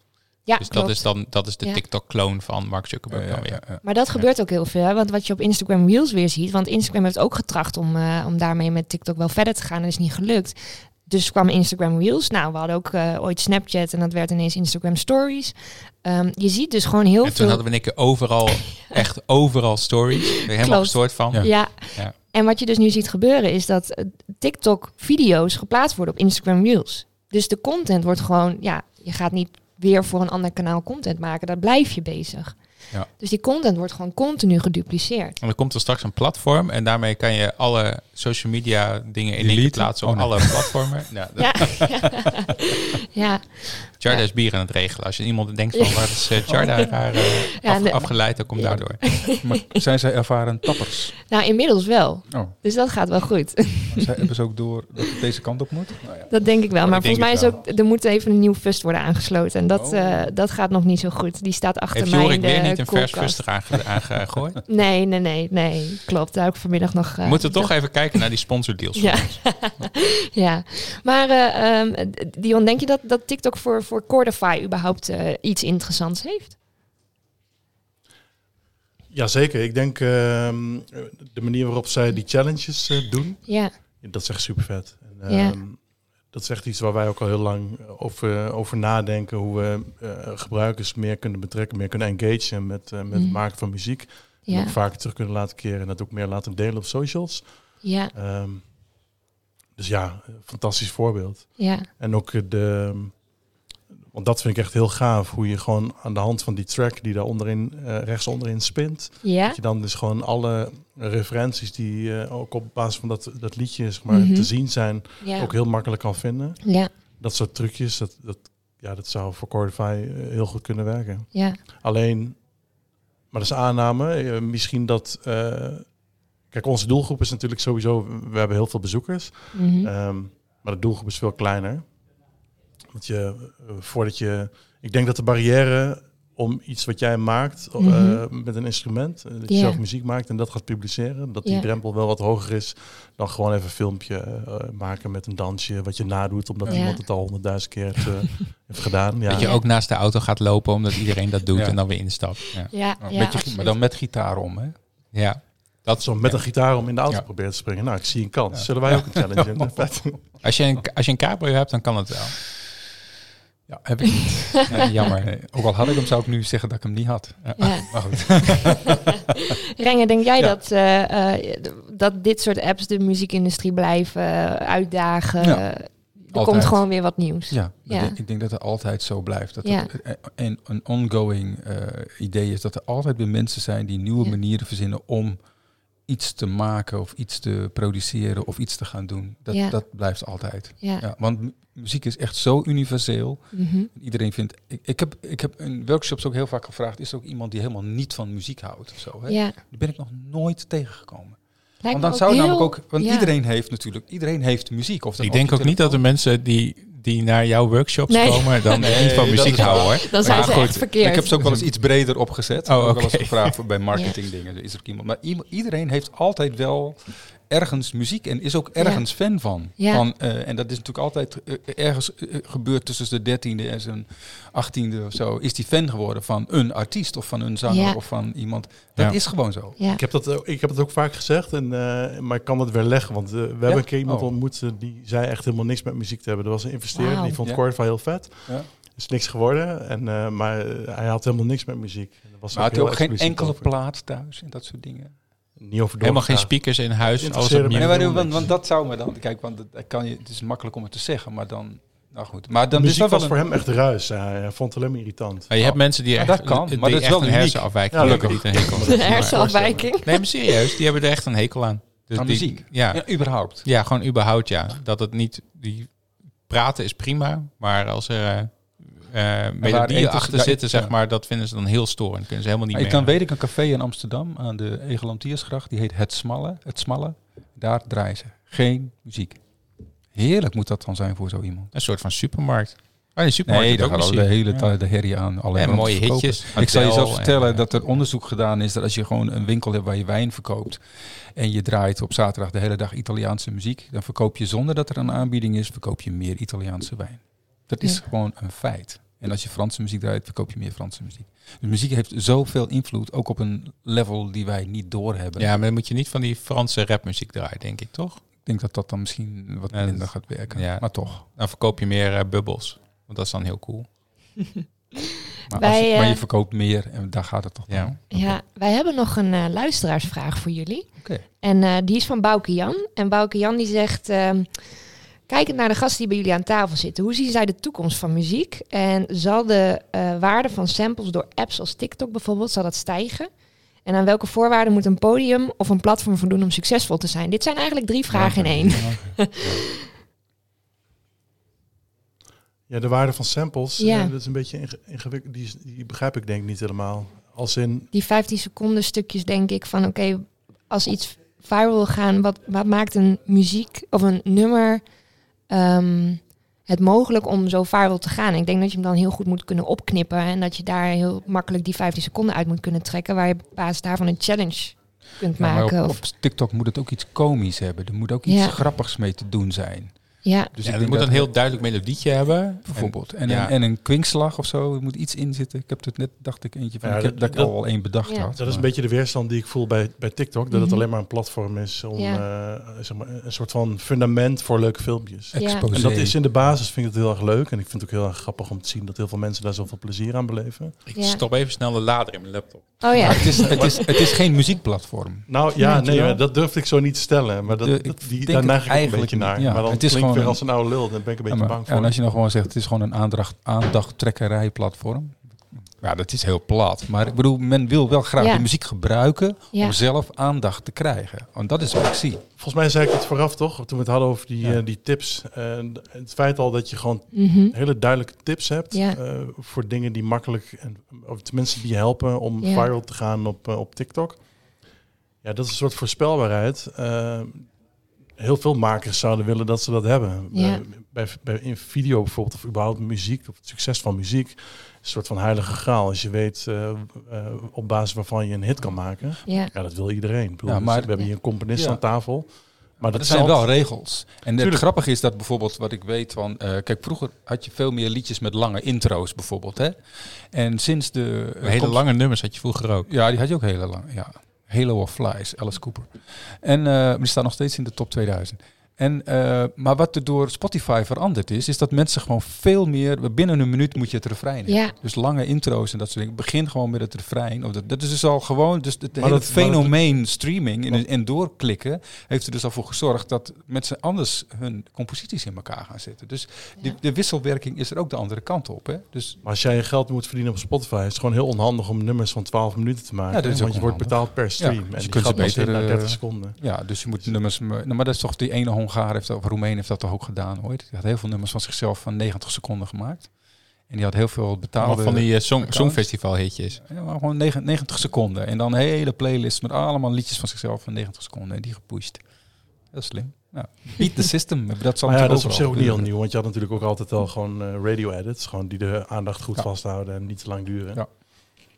Ja, dus dat is dan dat is de Ja. TikTok-kloon van Mark Zuckerberg. Ja, dan weer. ja, ja. Maar dat gebeurt ook heel veel. Hè? Want wat je op Instagram Reels weer ziet. Want Instagram heeft ook getracht om, eh, om daarmee met TikTok wel verder te gaan. En dat is niet gelukt. Dus kwam Instagram Reels. Nou, we hadden ook eh, ooit Snapchat. En dat werd ineens Instagram Stories. Ehm, je ziet dus gewoon heel En toen veel... hadden we een keer overal, <laughs> echt overal stories. Ben je helemaal Klopt. gestoord van. Ja. Ja. Ja. En wat je dus nu ziet gebeuren is dat eh, TikTok-video's geplaatst worden op Instagram Reels. Dus de content wordt gewoon, ja, je gaat niet weer voor een ander kanaal content maken. Daar blijf je bezig. Ja. Dus die content wordt gewoon continu gedupliceerd. En dan komt er straks een platform en daarmee kan je alle social media dingen in één plaatsen op Oh, nee. alle platformen. Ja, Ja. <laughs> ja. Jarda is bier aan het regelen. Als je iemand denkt van waar is uh, Jarda raar eh, Ja, af- de- afgeleid, dan komt Ja. daardoor. <laughs> Maar zijn zij ervaren tappers? Nou, inmiddels wel. Oh, Dus dat gaat wel goed. maar zij hebben ze ook door dat het deze kant op moet? Nou ja. Dat denk ik wel. Maar volgens mij is ook, er moet even een nieuw fust worden aangesloten. En dat, Oh. eh, dat gaat nog niet zo goed. Die staat achter Heeft mij in de weer niet een vers koelkast. rustig aange- aangegooid? <laughs> Nee, nee, nee, nee. Klopt. Daar heb ik vanmiddag nog... We eh, moeten toch even kijken naar die sponsordeals. Ja. <laughs> ja, maar eh, ehm, Dion, denk je dat, dat TikTok voor, voor Cordify überhaupt eh, iets interessants heeft? Jazeker, ik denk ehm, de manier waarop zij die challenges eh, doen, Ja, dat is echt super vet. En, Ja. Dat is echt iets waar wij ook al heel lang over, over nadenken. Hoe we eh, gebruikers meer kunnen betrekken, meer kunnen engagen met, eh, met het Mhm. maken van muziek. En ja, ook vaker terug kunnen laten keren en dat ook meer laten delen op socials. ja, Ehm, dus ja, fantastisch voorbeeld. ja, En ook de. Want dat vind ik echt heel gaaf. Hoe je gewoon aan de hand van die track die daar onderin, eh, rechts onderin spint. ja, Dat je dan dus gewoon alle referenties die eh, ook op basis van dat, dat liedje zeg maar, Mhm. te zien zijn, ja, ook heel makkelijk kan vinden. ja, Dat soort trucjes, dat, dat, ja, dat zou voor Cordify eh, heel goed kunnen werken. ja, Alleen, maar dat is aanname. misschien dat. kijk, onze doelgroep is natuurlijk sowieso. We hebben heel veel bezoekers. mhm, Ehm, maar de doelgroep is veel kleiner. Want je, eh, voordat je. Ik denk dat de barrière om iets wat jij maakt eh, Mhm. met een instrument, eh, dat je zelf muziek maakt en dat gaat publiceren, dat die drempel wel wat hoger is dan gewoon even een filmpje eh, maken met een dansje wat je nadoet, omdat iemand het al honderdduizend keer heeft, eh, heeft gedaan. <laughs> Ja. Dat je ook naast de auto gaat lopen omdat iedereen dat doet Ja. en dan weer instapt. Ja, ja, ja, met je, absoluut. maar dan met gitaar om, hè? ja. dat Zo met een gitaar om in de auto Ja. proberen te springen. Nou, ik zie een kans. Ja. Zullen wij ook een challenge in? Vet. <laughs> Als je, een, als je een cabrio hebt, dan kan het wel. Ja, heb ik niet. <laughs> Nee, jammer. Nee, ook al had ik hem, zou ik nu zeggen dat ik hem niet had. Ja. Ja. <laughs> Maar goed. <laughs> Renger, denk jij Ja. dat, eh, eh, dat dit soort apps de muziekindustrie blijven eh, uitdagen? Ja, er altijd. komt gewoon weer wat nieuws. Ja. Ik, denk dat het altijd zo blijft. Dat het een, een, ongoing idee is dat er altijd weer mensen zijn die nieuwe manieren verzinnen om iets te maken of iets te produceren of iets te gaan doen. Dat, Ja. dat blijft altijd. Ja. Ja, want muziek is echt zo universeel. Mhm. Iedereen vindt. Ik, ik, heb, ik heb in workshops ook heel vaak gevraagd: is er ook iemand die helemaal niet van muziek houdt? Of zo, hè? ja. Die ben ik nog nooit tegengekomen. Lijkt Want me dan zou heel- namelijk ook, want ja. iedereen heeft natuurlijk, iedereen heeft muziek. Of Ik denk ook niet dat de mensen die, die naar jouw workshops Nee. komen dan Nee, niet van muziek houden hoor. Dan zijn ze goed, echt verkeerd. Ik heb ze ook wel eens iets breder opgezet. Oh, Oh, ook wel eens gevraagd voor bij <laughs> marketing dingen. Is er ook iemand. Maar iedereen heeft altijd wel ergens muziek en is ook ergens fan van. Ja. van eh, en dat is natuurlijk altijd eh, ergens eh, gebeurd tussen zijn dertiende en zijn achttiende of zo. Is die fan geworden van een artiest of van een zanger Ja. of van iemand. Dat Ja. is gewoon zo. Ja. Ik heb, dat, ik heb het ook vaak gezegd, en, eh, maar ik kan het weer leggen. Want we hebben een keer iemand Oh. ontmoet die zei echt helemaal niks met muziek te hebben. Er was een investeerder, die vond Ja. Corva heel vet. Ja. is niks geworden, en, eh, maar hij had helemaal niks met muziek. En dat was Maar had hij ook geen enkele over. plaat thuis en dat soort dingen. Niet over Helemaal geen speakers in huis, alles op. Nee, maar, want, want dat zou me dan... Kijk, want dat kan je, het is makkelijk om het te zeggen, maar dan... Nou goed, maar dan De is muziek dat was wel voor een- hem echt ruis. Hij, vond het alleen maar irritant. Maar je hebt mensen die Ja, echt, dat kan, die maar dat is echt wel een hersenafwijking Ja, er een hekel <laughs> hebben. hersenafwijking. Nee, maar serieus, die hebben er echt een hekel aan. Dus Aan die- muziek? Ja, Ja, überhaupt. ja, gewoon überhaupt ja. Dat het niet, die praten is prima, maar als er eh, melodieën eten ze- achter zitten, zeg maar, dat vinden ze dan heel storend. Kunnen ze helemaal niet Ik meer. kan weet ik een café in Amsterdam aan de Egelantiersgracht, die heet Het Smalle. Het Smalle. Daar draaien ze geen muziek. Heerlijk moet dat dan zijn voor zo iemand. Een soort van supermarkt. Oh, die supermarkt Nee, daar gaat de hele Ja. tijd de herrie aan. Alleen En mooie verkopen. hitjes. Ik zal je zelf vertellen en, dat er onderzoek gedaan is dat als je gewoon een winkel hebt waar je wijn verkoopt en je draait op zaterdag de hele dag Italiaanse muziek, dan verkoop je zonder dat er een aanbieding is, verkoop je meer Italiaanse wijn. Dat is Ja. gewoon een feit. En als je Franse muziek draait, verkoop je meer Franse muziek. Dus muziek heeft zoveel invloed, ook op een level die wij niet doorhebben. Ja, maar dan moet je niet van die Franse rapmuziek draaien, denk ik, toch? Ik denk dat dat dan misschien wat Ja, dat- minder gaat werken. ja. Maar toch. Dan verkoop je meer eh, bubbels. Want dat is dan heel cool. <laughs> Maar, Wij, je, maar je eh, verkoopt meer en daar gaat het toch Ja. om. Ja, wij hebben nog een eh, luisteraarsvraag voor jullie. Oké. En eh, die is van Bouke Jan. En Bouke Jan die zegt... kijkend naar de gasten die bij jullie aan tafel zitten... hoe zien zij de toekomst van muziek? En zal de eh, waarde van samples door apps als TikTok bijvoorbeeld... zal dat stijgen? En aan welke voorwaarden moet een podium of een platform voldoen om succesvol te zijn? Dit zijn eigenlijk drie vragen in één. <laughs> Ja, de waarde van samples, Ja. eh, dat is een beetje inge- ingewikkeld. Die, begrijp ik denk ik niet helemaal. Als in, Die 15 seconden stukjes denk ik van... oké, als iets viral wil gaan... Wat, wat maakt een muziek of een nummer... ehm, het mogelijk om zo viral te gaan. Ik denk dat je hem dan heel goed moet kunnen opknippen... en dat je daar heel makkelijk die 15 seconden uit moet kunnen trekken... waar je op basis daarvan een challenge kunt Ja, maken. op, of, op TikTok moet het ook iets komisch hebben. Er moet ook iets Ja. grappigs mee te doen zijn. Ja, Dus Ja, ik moet dat een heel duidelijk melodietje hebben. bijvoorbeeld. En, ja. een, en een kwinkslag of zo. Er moet iets in zitten. Ik heb het net, dacht ik, eentje van. Ja, ik heb dat- dat, ik al één bedacht Ja. had. dat is een beetje de weerstand die ik voel bij, bij TikTok. Dat het Mhm. alleen maar een platform is om Ja. eh, zeg maar, een soort van fundament voor leuke filmpjes. Exposé. En dat is in de basis, vind ik het heel erg leuk. En ik vind het ook heel erg grappig om te zien dat heel veel mensen daar zoveel plezier aan beleven. Ik Ja. stop even snel de lader in mijn laptop. oh ja. Maar het, is, het, is, <laughs> het is geen muziekplatform. Nou ja, nee, dat durfde ik zo niet te stellen. Maar dat, De- ik dat, die, daar neig ik een beetje naar. Maar dan Het is gewoon weer een- als een oude lul. Daar ben ik een Ja, beetje maar- bang voor. en als je nog gewoon zegt, het is gewoon een aandacht, aandachttrekkerijplatform. Ja, dat is heel plat. Maar ik bedoel, men wil wel graag Ja. de muziek gebruiken Ja. om zelf aandacht te krijgen. Want dat is wat ik zie. Volgens mij zei ik het vooraf toch, toen we het hadden over die, Ja. eh, die tips. Eh, het feit al dat je gewoon Mhm. hele duidelijke tips hebt Ja. eh, voor dingen die makkelijk, en, of tenminste die helpen om Ja. viral te gaan op, op TikTok. Ja, dat is een soort voorspelbaarheid. Heel veel makers zouden willen dat ze dat hebben. Ja. Bij, bij, bij- in video bijvoorbeeld, of überhaupt muziek, of het succes van muziek, is een soort van heilige graal. Als je weet eh, eh, op basis waarvan je een hit kan maken. ja. Ja, dat wil iedereen. Ik bedoel, Ja, dus maar- we hebben hier een componist Ja. aan tafel. Maar Maar dat zijn wel regels. En het Tuurlijk. grappige is dat bijvoorbeeld wat ik weet van... eh, kijk, vroeger had je veel meer liedjes met lange intro's bijvoorbeeld. Hè? En sinds de... hele lange nummers had je vroeger ook. Ja, die had je ook hele lang. Ja. Halo of Flies, Alice Cooper. En maar die staat nog steeds in de top 2000. En, eh, maar wat er door Spotify veranderd is, is dat mensen gewoon veel meer... Binnen een minuut moet je het refrein hebben. Ja. Dus lange intro's en dat soort dingen. Begin gewoon met het refrein. Of dat, dat is dus al gewoon... Dus het Maar hele dat- fenomeen streaming en, en doorklikken... heeft er dus al voor gezorgd dat mensen anders hun composities in elkaar gaan zetten. Dus de, de wisselwerking is er ook de andere kant op. Hè? Dus Maar als jij je geld moet verdienen op Spotify, is het gewoon heel onhandig om nummers van 12 minuten te maken. Ja, dat is want je wordt betaald per stream. Ja, en dus je die kunt ze beter, naar eh, 30 seconden. Ja, dus je moet nummers. Nou, maar dat is toch die ene Hongaar heeft dat, of Roemeen heeft dat toch ook gedaan ooit. Die had heel veel nummers van zichzelf van 90 seconden gemaakt. En die had heel veel betaalde... van die song, accounts. songfestival hitjes. Ja, maar gewoon negen- 90 seconden. En dan een hele playlist met allemaal liedjes van zichzelf van 90 seconden. En die gepusht. Heel slim. Ja. Beat the system. <laughs> Dat zal Maar ja, dat natuurlijk is op zich ook niet heel gebeuren. nieuw. Want je had natuurlijk ook altijd al gewoon eh, radio edits. Gewoon die de aandacht goed Ja. vasthouden en niet te lang duren. Ja.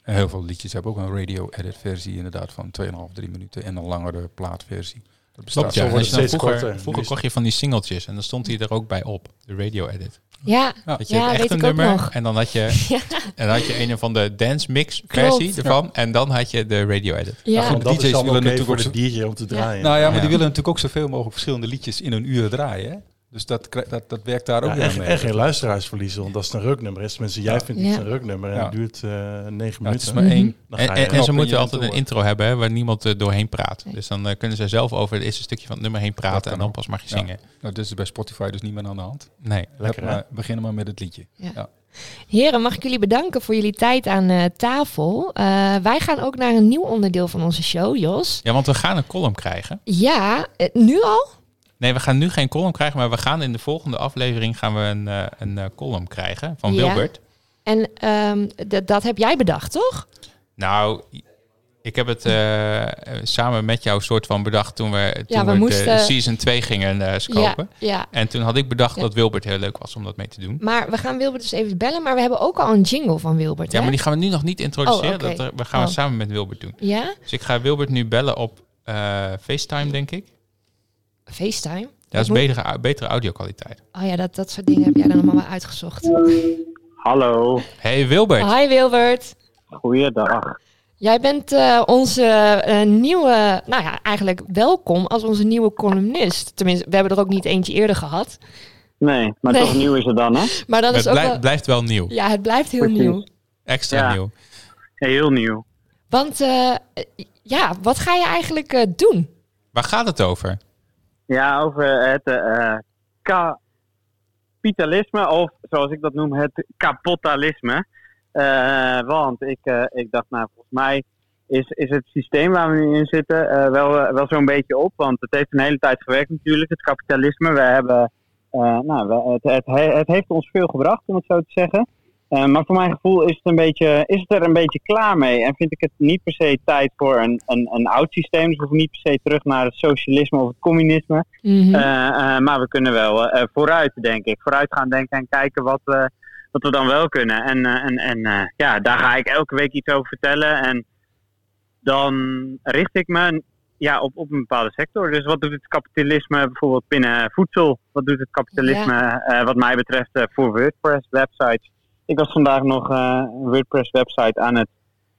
En heel veel liedjes hebben ook een radio-edit versie inderdaad van 2,5, 3 minuten. En een langere plaatversie. Dat bestaat Klopt, zo ja. wordt Als het je dan steeds vroeger korter. vroeger Nu kocht je van die singeltjes en dan stond hij er ook bij op. De radio edit. Ja, Dat je Ja, echt weet een ik ook nummer nog. en dan had je, <laughs> Ja. en dan had je een van de dance mix versie ervan en dan had je de radio edit. ja. Want dat DJ's is dan willen natuurlijk voor ook de DJ om te draaien. Nou ja, maar Ja. die willen natuurlijk ook zoveel mogelijk verschillende liedjes in een uur draaien. Hè? Dus dat, dat, dat werkt daar ook Ja, en, mee. en geen luisteraars verliezen, want als het een ruknummer is, tenminste jij Ja. vindt iets Ja. een ruknummer en Ja. het duurt eh negen Ja, het is minuten. maar één. En, en, en ze moeten je altijd een intro hebben hè, waar niemand eh, doorheen praat. Dus dan eh, kunnen ze zelf over het eerste stukje van het nummer heen Dat praten en dan ook. pas mag je Ja. zingen. Nou, dit is bij Spotify dus niet meer aan de hand. Nee. Lekker, maar beginnen maar met het liedje. Heren, mag ik jullie bedanken voor jullie tijd aan eh, tafel. Eh, wij gaan ook naar een nieuw onderdeel van onze show, Jos. Ja, want we gaan een column krijgen. Ja, nu al? Nee, we gaan nu geen column krijgen, maar we gaan in de volgende aflevering gaan we een, eh, een eh, column krijgen van Ja. Wilbert. En ehm, dat heb jij bedacht, toch? Nou, ik heb het eh, samen met jou soort van bedacht toen we, toen we we, moesten- de season 2 gingen scopen. Ja, ja. En toen had ik bedacht dat Wilbert heel leuk was om dat mee te doen. Maar we gaan Wilbert dus even bellen. Maar we hebben ook al een jingle van Wilbert, Ja, hè? maar die gaan we nu nog niet introduceren. Oh, dat, er- we gaan Oh. samen met Wilbert doen. Ja? Dus ik ga Wilbert nu bellen op FaceTime, denk ik. FaceTime? Ja, dat is moet- betere, betere audio-kwaliteit. Oh ja, dat, dat soort dingen heb jij dan allemaal wel uitgezocht. Hallo, Hey Wilbert. Hi Wilbert. goeiedag. Jij bent eh, onze eh, nieuwe, nou ja, eigenlijk welkom als onze nieuwe columnist. Tenminste, we hebben er ook niet eentje eerder gehad. Nee, maar Nee. toch nieuw is het dan, hè? <laughs> Maar dan het is ook blij- wel, blijft wel nieuw. ja, het blijft heel Precies. nieuw. Extra Ja. nieuw. Heel nieuw. Want eh, ja, wat ga je eigenlijk eh, doen? Waar gaat het over? Ja, over het eh, kapitalisme, of zoals ik dat noem, het kapotalisme. Eh, want ik, eh, ik dacht, nou, volgens mij is, is het systeem waar we nu in zitten wel, wel zo'n beetje op. Want het heeft een hele tijd gewerkt natuurlijk, het kapitalisme. We hebben, nou, het, het, he- het heeft ons veel gebracht, om het zo te zeggen. Eh, maar voor mijn gevoel is het, een beetje, is het er een beetje klaar mee. En vind ik het niet per se tijd voor een, een, een oud systeem. Dus we hoeven niet per se terug naar het socialisme of het communisme. Mhm. Eh, eh, maar we kunnen wel vooruit, denk ik. Vooruit gaan denken en kijken wat, we wat we dan wel kunnen. En, en, en ja, daar ga ik elke week iets over vertellen. En dan richt ik me ja, op, op een bepaalde sector. Dus wat doet het kapitalisme bijvoorbeeld binnen voedsel? Wat doet het kapitalisme wat mij betreft voor WordPress websites? Ik was vandaag nog eh, een WordPress website aan het,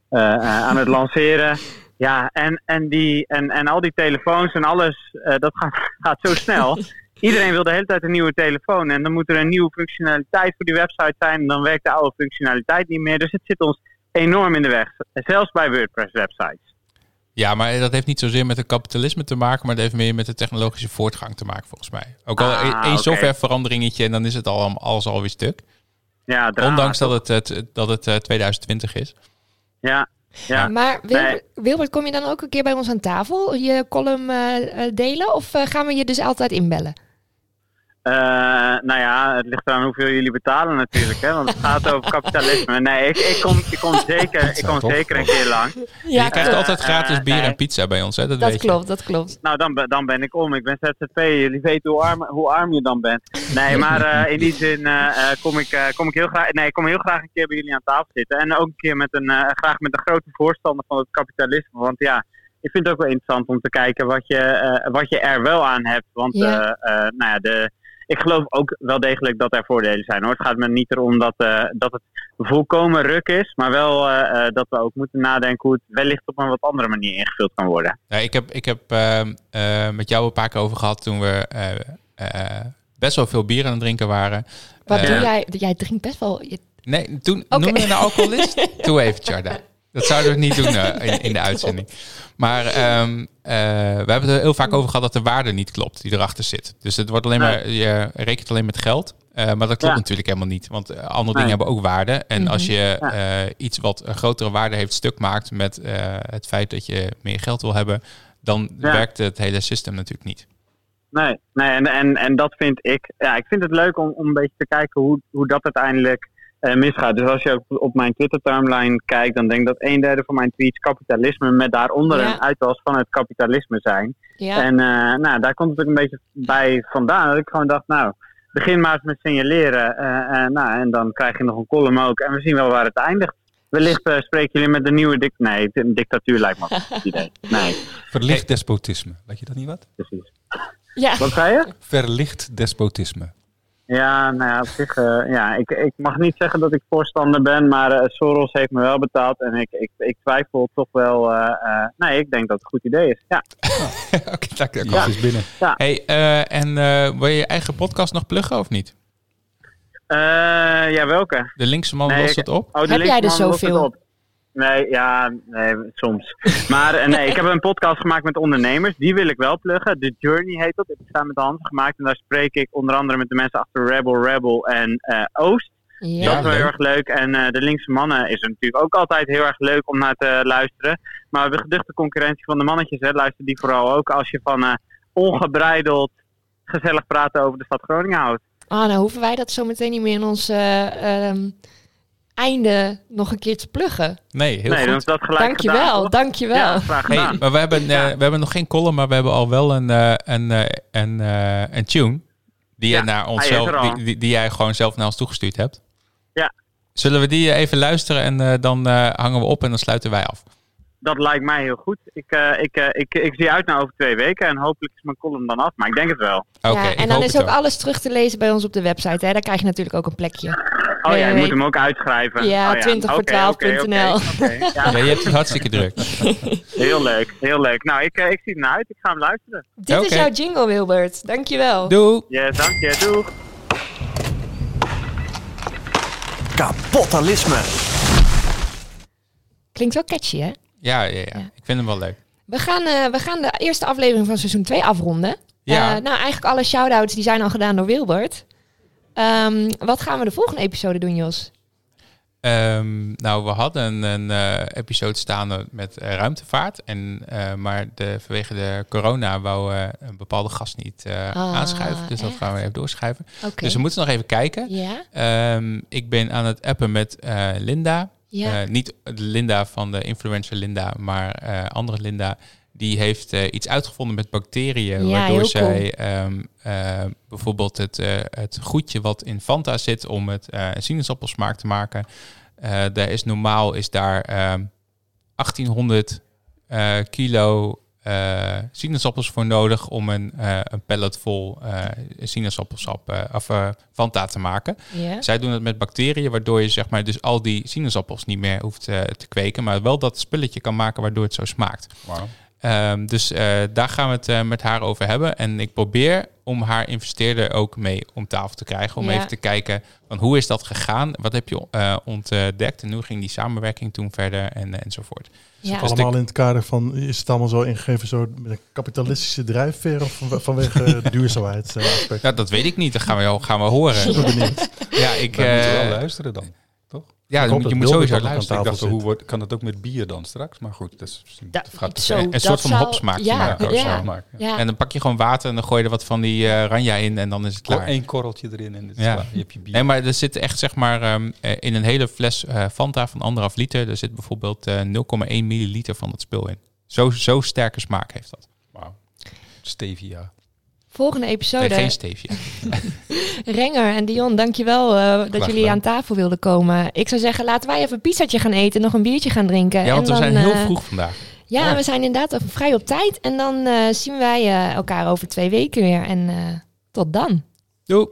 eh, eh, aan het <laughs> lanceren. Ja, en, en, die, en, en al die telefoons en alles, dat gaat, <laughs> gaat zo snel. Iedereen wil de hele tijd een nieuwe telefoon. En dan moet er een nieuwe functionaliteit voor die website zijn. En dan werkt de oude functionaliteit niet meer. Dus het zit ons enorm in de weg. Zelfs bij WordPress websites. Ja, maar dat heeft niet zozeer met het kapitalisme te maken, maar dat heeft meer met de technologische voortgang te maken, volgens mij. Ook al Ah, één oké. softwareveranderingetje en dan is het al, alles alweer stuk. Ja, Ondanks dat het, het, dat het eh, 2020 is. Ja, ja. Maar Wilbert, Nee. Wilbert, kom je dan ook een keer bij ons aan tafel je column eh, eh, delen? Of eh, gaan we je dus altijd inbellen? Eh, nou ja, het ligt eraan hoeveel jullie betalen natuurlijk. Hè? Want het gaat over kapitalisme. Nee, ik, ik kom, ik kom, <laughs> zeker, ik kom zeker een keer lang. je krijgt eh, altijd gratis eh, bier nee. en pizza bij ons, hè? Dat, Dat weet klopt, dat klopt. Nou, dan, ben- dan ben ik om. Ik ben ZZP. Jullie weten hoe arm, hoe arm je dan bent. Nee, maar eh, <laughs> in die zin kom, ik, eh, kom ik heel graag. Nee, ik kom heel graag een keer bij jullie aan tafel zitten. En ook een keer met een, eh, graag met een grote voorstander van het kapitalisme. Want ja, ik vind het ook wel interessant om te kijken wat je, eh, wat je er wel aan hebt. Want Ja. eh, eh, nou ja, de, ik geloof ook wel degelijk dat er voordelen zijn hoor. Het gaat me niet erom dat, eh, dat het volkomen ruk is. Maar wel eh, eh, dat we ook moeten nadenken hoe het wellicht op een wat andere manier ingevuld kan worden. Ja, ik heb, ik heb ehm, eh, met jou een paar keer over gehad toen we eh, eh, best wel veel bier aan het drinken waren. Wat doe jij? Jij drinkt best wel... je- Nee, toen Oké. noem je een alcoholist? <laughs> Doe even, Charda. Dat zouden we niet doen in, in de uitzending. Maar ehm, eh, we hebben het er heel vaak over gehad dat de waarde niet klopt die erachter zit. Dus het wordt alleen maar, je rekent alleen met geld. Eh, maar dat klopt Ja. natuurlijk helemaal niet. Want eh, andere Nee. dingen hebben ook waarde. En Mhm. als je Ja. eh, iets wat een grotere waarde heeft stuk maakt met eh, het feit dat je meer geld wil hebben, dan Ja. werkt het hele systeem natuurlijk niet. Nee, nee en, en, en dat vind ik. Ja, ik vind het leuk om, om een beetje te kijken hoe, hoe dat uiteindelijk eh, misgaat. Dus als je ook op mijn Twitter-timeline kijkt, dan denk ik dat een derde van mijn tweets kapitalisme met daaronder Ja. een uitwas van het kapitalisme zijn. Ja. En eh, nou, daar komt het ook een beetje bij vandaan. Dat ik gewoon dacht, nou, begin maar eens met signaleren. eh, eh, nou, en dan krijg je nog een column ook. En we zien wel waar het eindigt. Wellicht eh, spreken jullie met de nieuwe dict... Nee, een dictatuur lijkt me goed idee. <laughs> Nee, Verlicht despotisme. Weet je dat niet wat? precies. ja. Wat zei je? Verlicht despotisme. Ja, nou ja, op zich, eh, ja, ik, ik mag niet zeggen dat ik voorstander ben, maar eh, Soros heeft me wel betaald en ik, ik, ik twijfel toch wel. eh, eh, nee, ik denk dat het een goed idee is. Ja, <laughs> Oké, daar daar Ja. is binnen. Hey, eh, en eh, wil je je eigen podcast nog pluggen of niet? Eh, ja welke? De linkse man Nee, lost ik- het op. Oh, Heb jij er zoveel? Nee, ja, nee, soms. Maar eh, nee, ik heb een podcast gemaakt met ondernemers. Die wil ik wel pluggen. The Journey heet dat. Ik heb samen met de hand gemaakt. En daar spreek ik onder andere met de mensen achter Rebel Rebel en eh, Oost. Ja. dat is wel heel erg leuk. En eh, de linkse mannen is er natuurlijk ook altijd heel erg leuk om naar te luisteren. Maar de geduchte concurrentie van de mannetjes, hè, luister die vooral ook als je van eh, ongebreideld gezellig praten over de stad Groningen houdt. Ah, nou hoeven wij dat zo meteen niet meer in ons eh, ehm, einde nog een keer te pluggen. Nee, heel nee, dan goed. is dat gelijk gedaan, Dankjewel, toch? dankjewel. Ja, graag Hey, gedaan. maar we hebben, eh, we hebben nog geen column, maar we hebben al wel een, eh, een, eh, een, eh, een tune. Die, Ja, je naar ons hij is zelf, al. die, die, die jij gewoon zelf naar ons toegestuurd hebt. Ja. Zullen we die even luisteren en eh, dan eh, hangen we op en dan sluiten wij af. Dat lijkt mij heel goed. Ik, eh, ik, eh, ik, ik zie uit naar over twee weken en hopelijk is mijn column dan af. Maar ik denk het wel. Oké, ja, en dan is het ook alles terug te lezen bij ons op de website. Hè? Daar krijg je natuurlijk ook een plekje. Oh ja, je moet hem ook uitschrijven. Ja, oh, 20 voor Oké, 12 oké, oké, oké. Ja, <laughs> Ja, je hebt het hartstikke druk. <laughs> heel leuk, heel leuk. Nou, ik, eh, ik zie ernaar uit. Ik ga hem luisteren. Dit is jouw jingle, Wilbert. Dankjewel. Doei! Yes, dank je. Doeg. Kapotalisme. Klinkt wel catchy, hè? Ja, ja, ja, Ja. ik vind hem wel leuk. We gaan, eh, we gaan de eerste aflevering van seizoen 2 afronden. Ja. Eh, nou, eigenlijk alle shout-outs die zijn al gedaan door Wilbert. Ehm, wat gaan we de volgende episode doen, Jos? Ehm, nou, we hadden een eh, episode staande met ruimtevaart. En, maar de, vanwege de corona wou een bepaalde gast niet Ah, aanschuiven. Dus dat gaan we even doorschuiven. Dus we moeten nog even kijken. Ja? Ehm, ik ben aan het appen met Linda. Ja. Eh, niet Linda van de influencer Linda, maar eh, andere Linda. Die heeft eh, iets uitgevonden met bacteriën. Ja, waardoor zij ehm, eh, bijvoorbeeld het, het goedje wat in Fanta zit om het sinaasappelsmaak te maken. daar is normaal is daar ehm 1800 eh, kilo eh, sinaasappels voor nodig om een, eh, een pallet vol eh, sinaasappelsap eh, of eh, Fanta te maken. Zij doen het met bacteriën, waardoor je zeg maar dus al die sinaasappels niet meer hoeft te kweken, maar wel dat spulletje kan maken waardoor het zo smaakt. Wauw. Ehm, dus eh, daar gaan we het eh, met haar over hebben. En ik probeer om haar investeerder ook mee om tafel te krijgen. Om Ja. even te kijken van hoe is dat gegaan? Wat heb je eh, ontdekt? En hoe ging die samenwerking toen verder? En, enzovoort. Ja. Dus allemaal in het kader van, is het allemaal zo ingegeven zo met een kapitalistische drijfveer of van- vanwege <laughs> duurzaamheid? aspect? Nou, dat weet ik niet. Dat gaan we, gaan we horen. Super benieuwd. Ja, ik, We moeten wel luisteren dan. Ja, Ik hoop je dat moet sowieso luisteren. Ik dacht, hoe wordt, kan het ook met bier dan straks? Maar goed, dat is misschien Da- zo. Een dat soort van zou- hopsmaak ja, maken of ja, zo. maken. ja. En dan pak je gewoon water en dan gooi je er wat van die eh ranja in en dan is het klaar. één korreltje erin en Ja. klaar. je hebt je bier. Nee, maar er zit echt zeg maar ehm, eh, in een hele fles eh, Fanta van anderhalf liter. Er zit bijvoorbeeld eh 0,1 milliliter van dat spul in. Zo, zo sterke smaak heeft dat. Wauw. Stevia. Volgende Nee, episode. geen stevia. <laughs> Renger en Dion, dankjewel eh dat Graag jullie aan tafel wilden komen. Ik zou zeggen, laten wij even een pizzatje gaan eten, nog een biertje gaan drinken. Ja, want we dan, zijn heel eh, vroeg vandaag. Ja, Ja. we zijn inderdaad even vrij op tijd. En dan eh, zien wij eh, elkaar over twee weken weer. En eh, tot dan. Doei.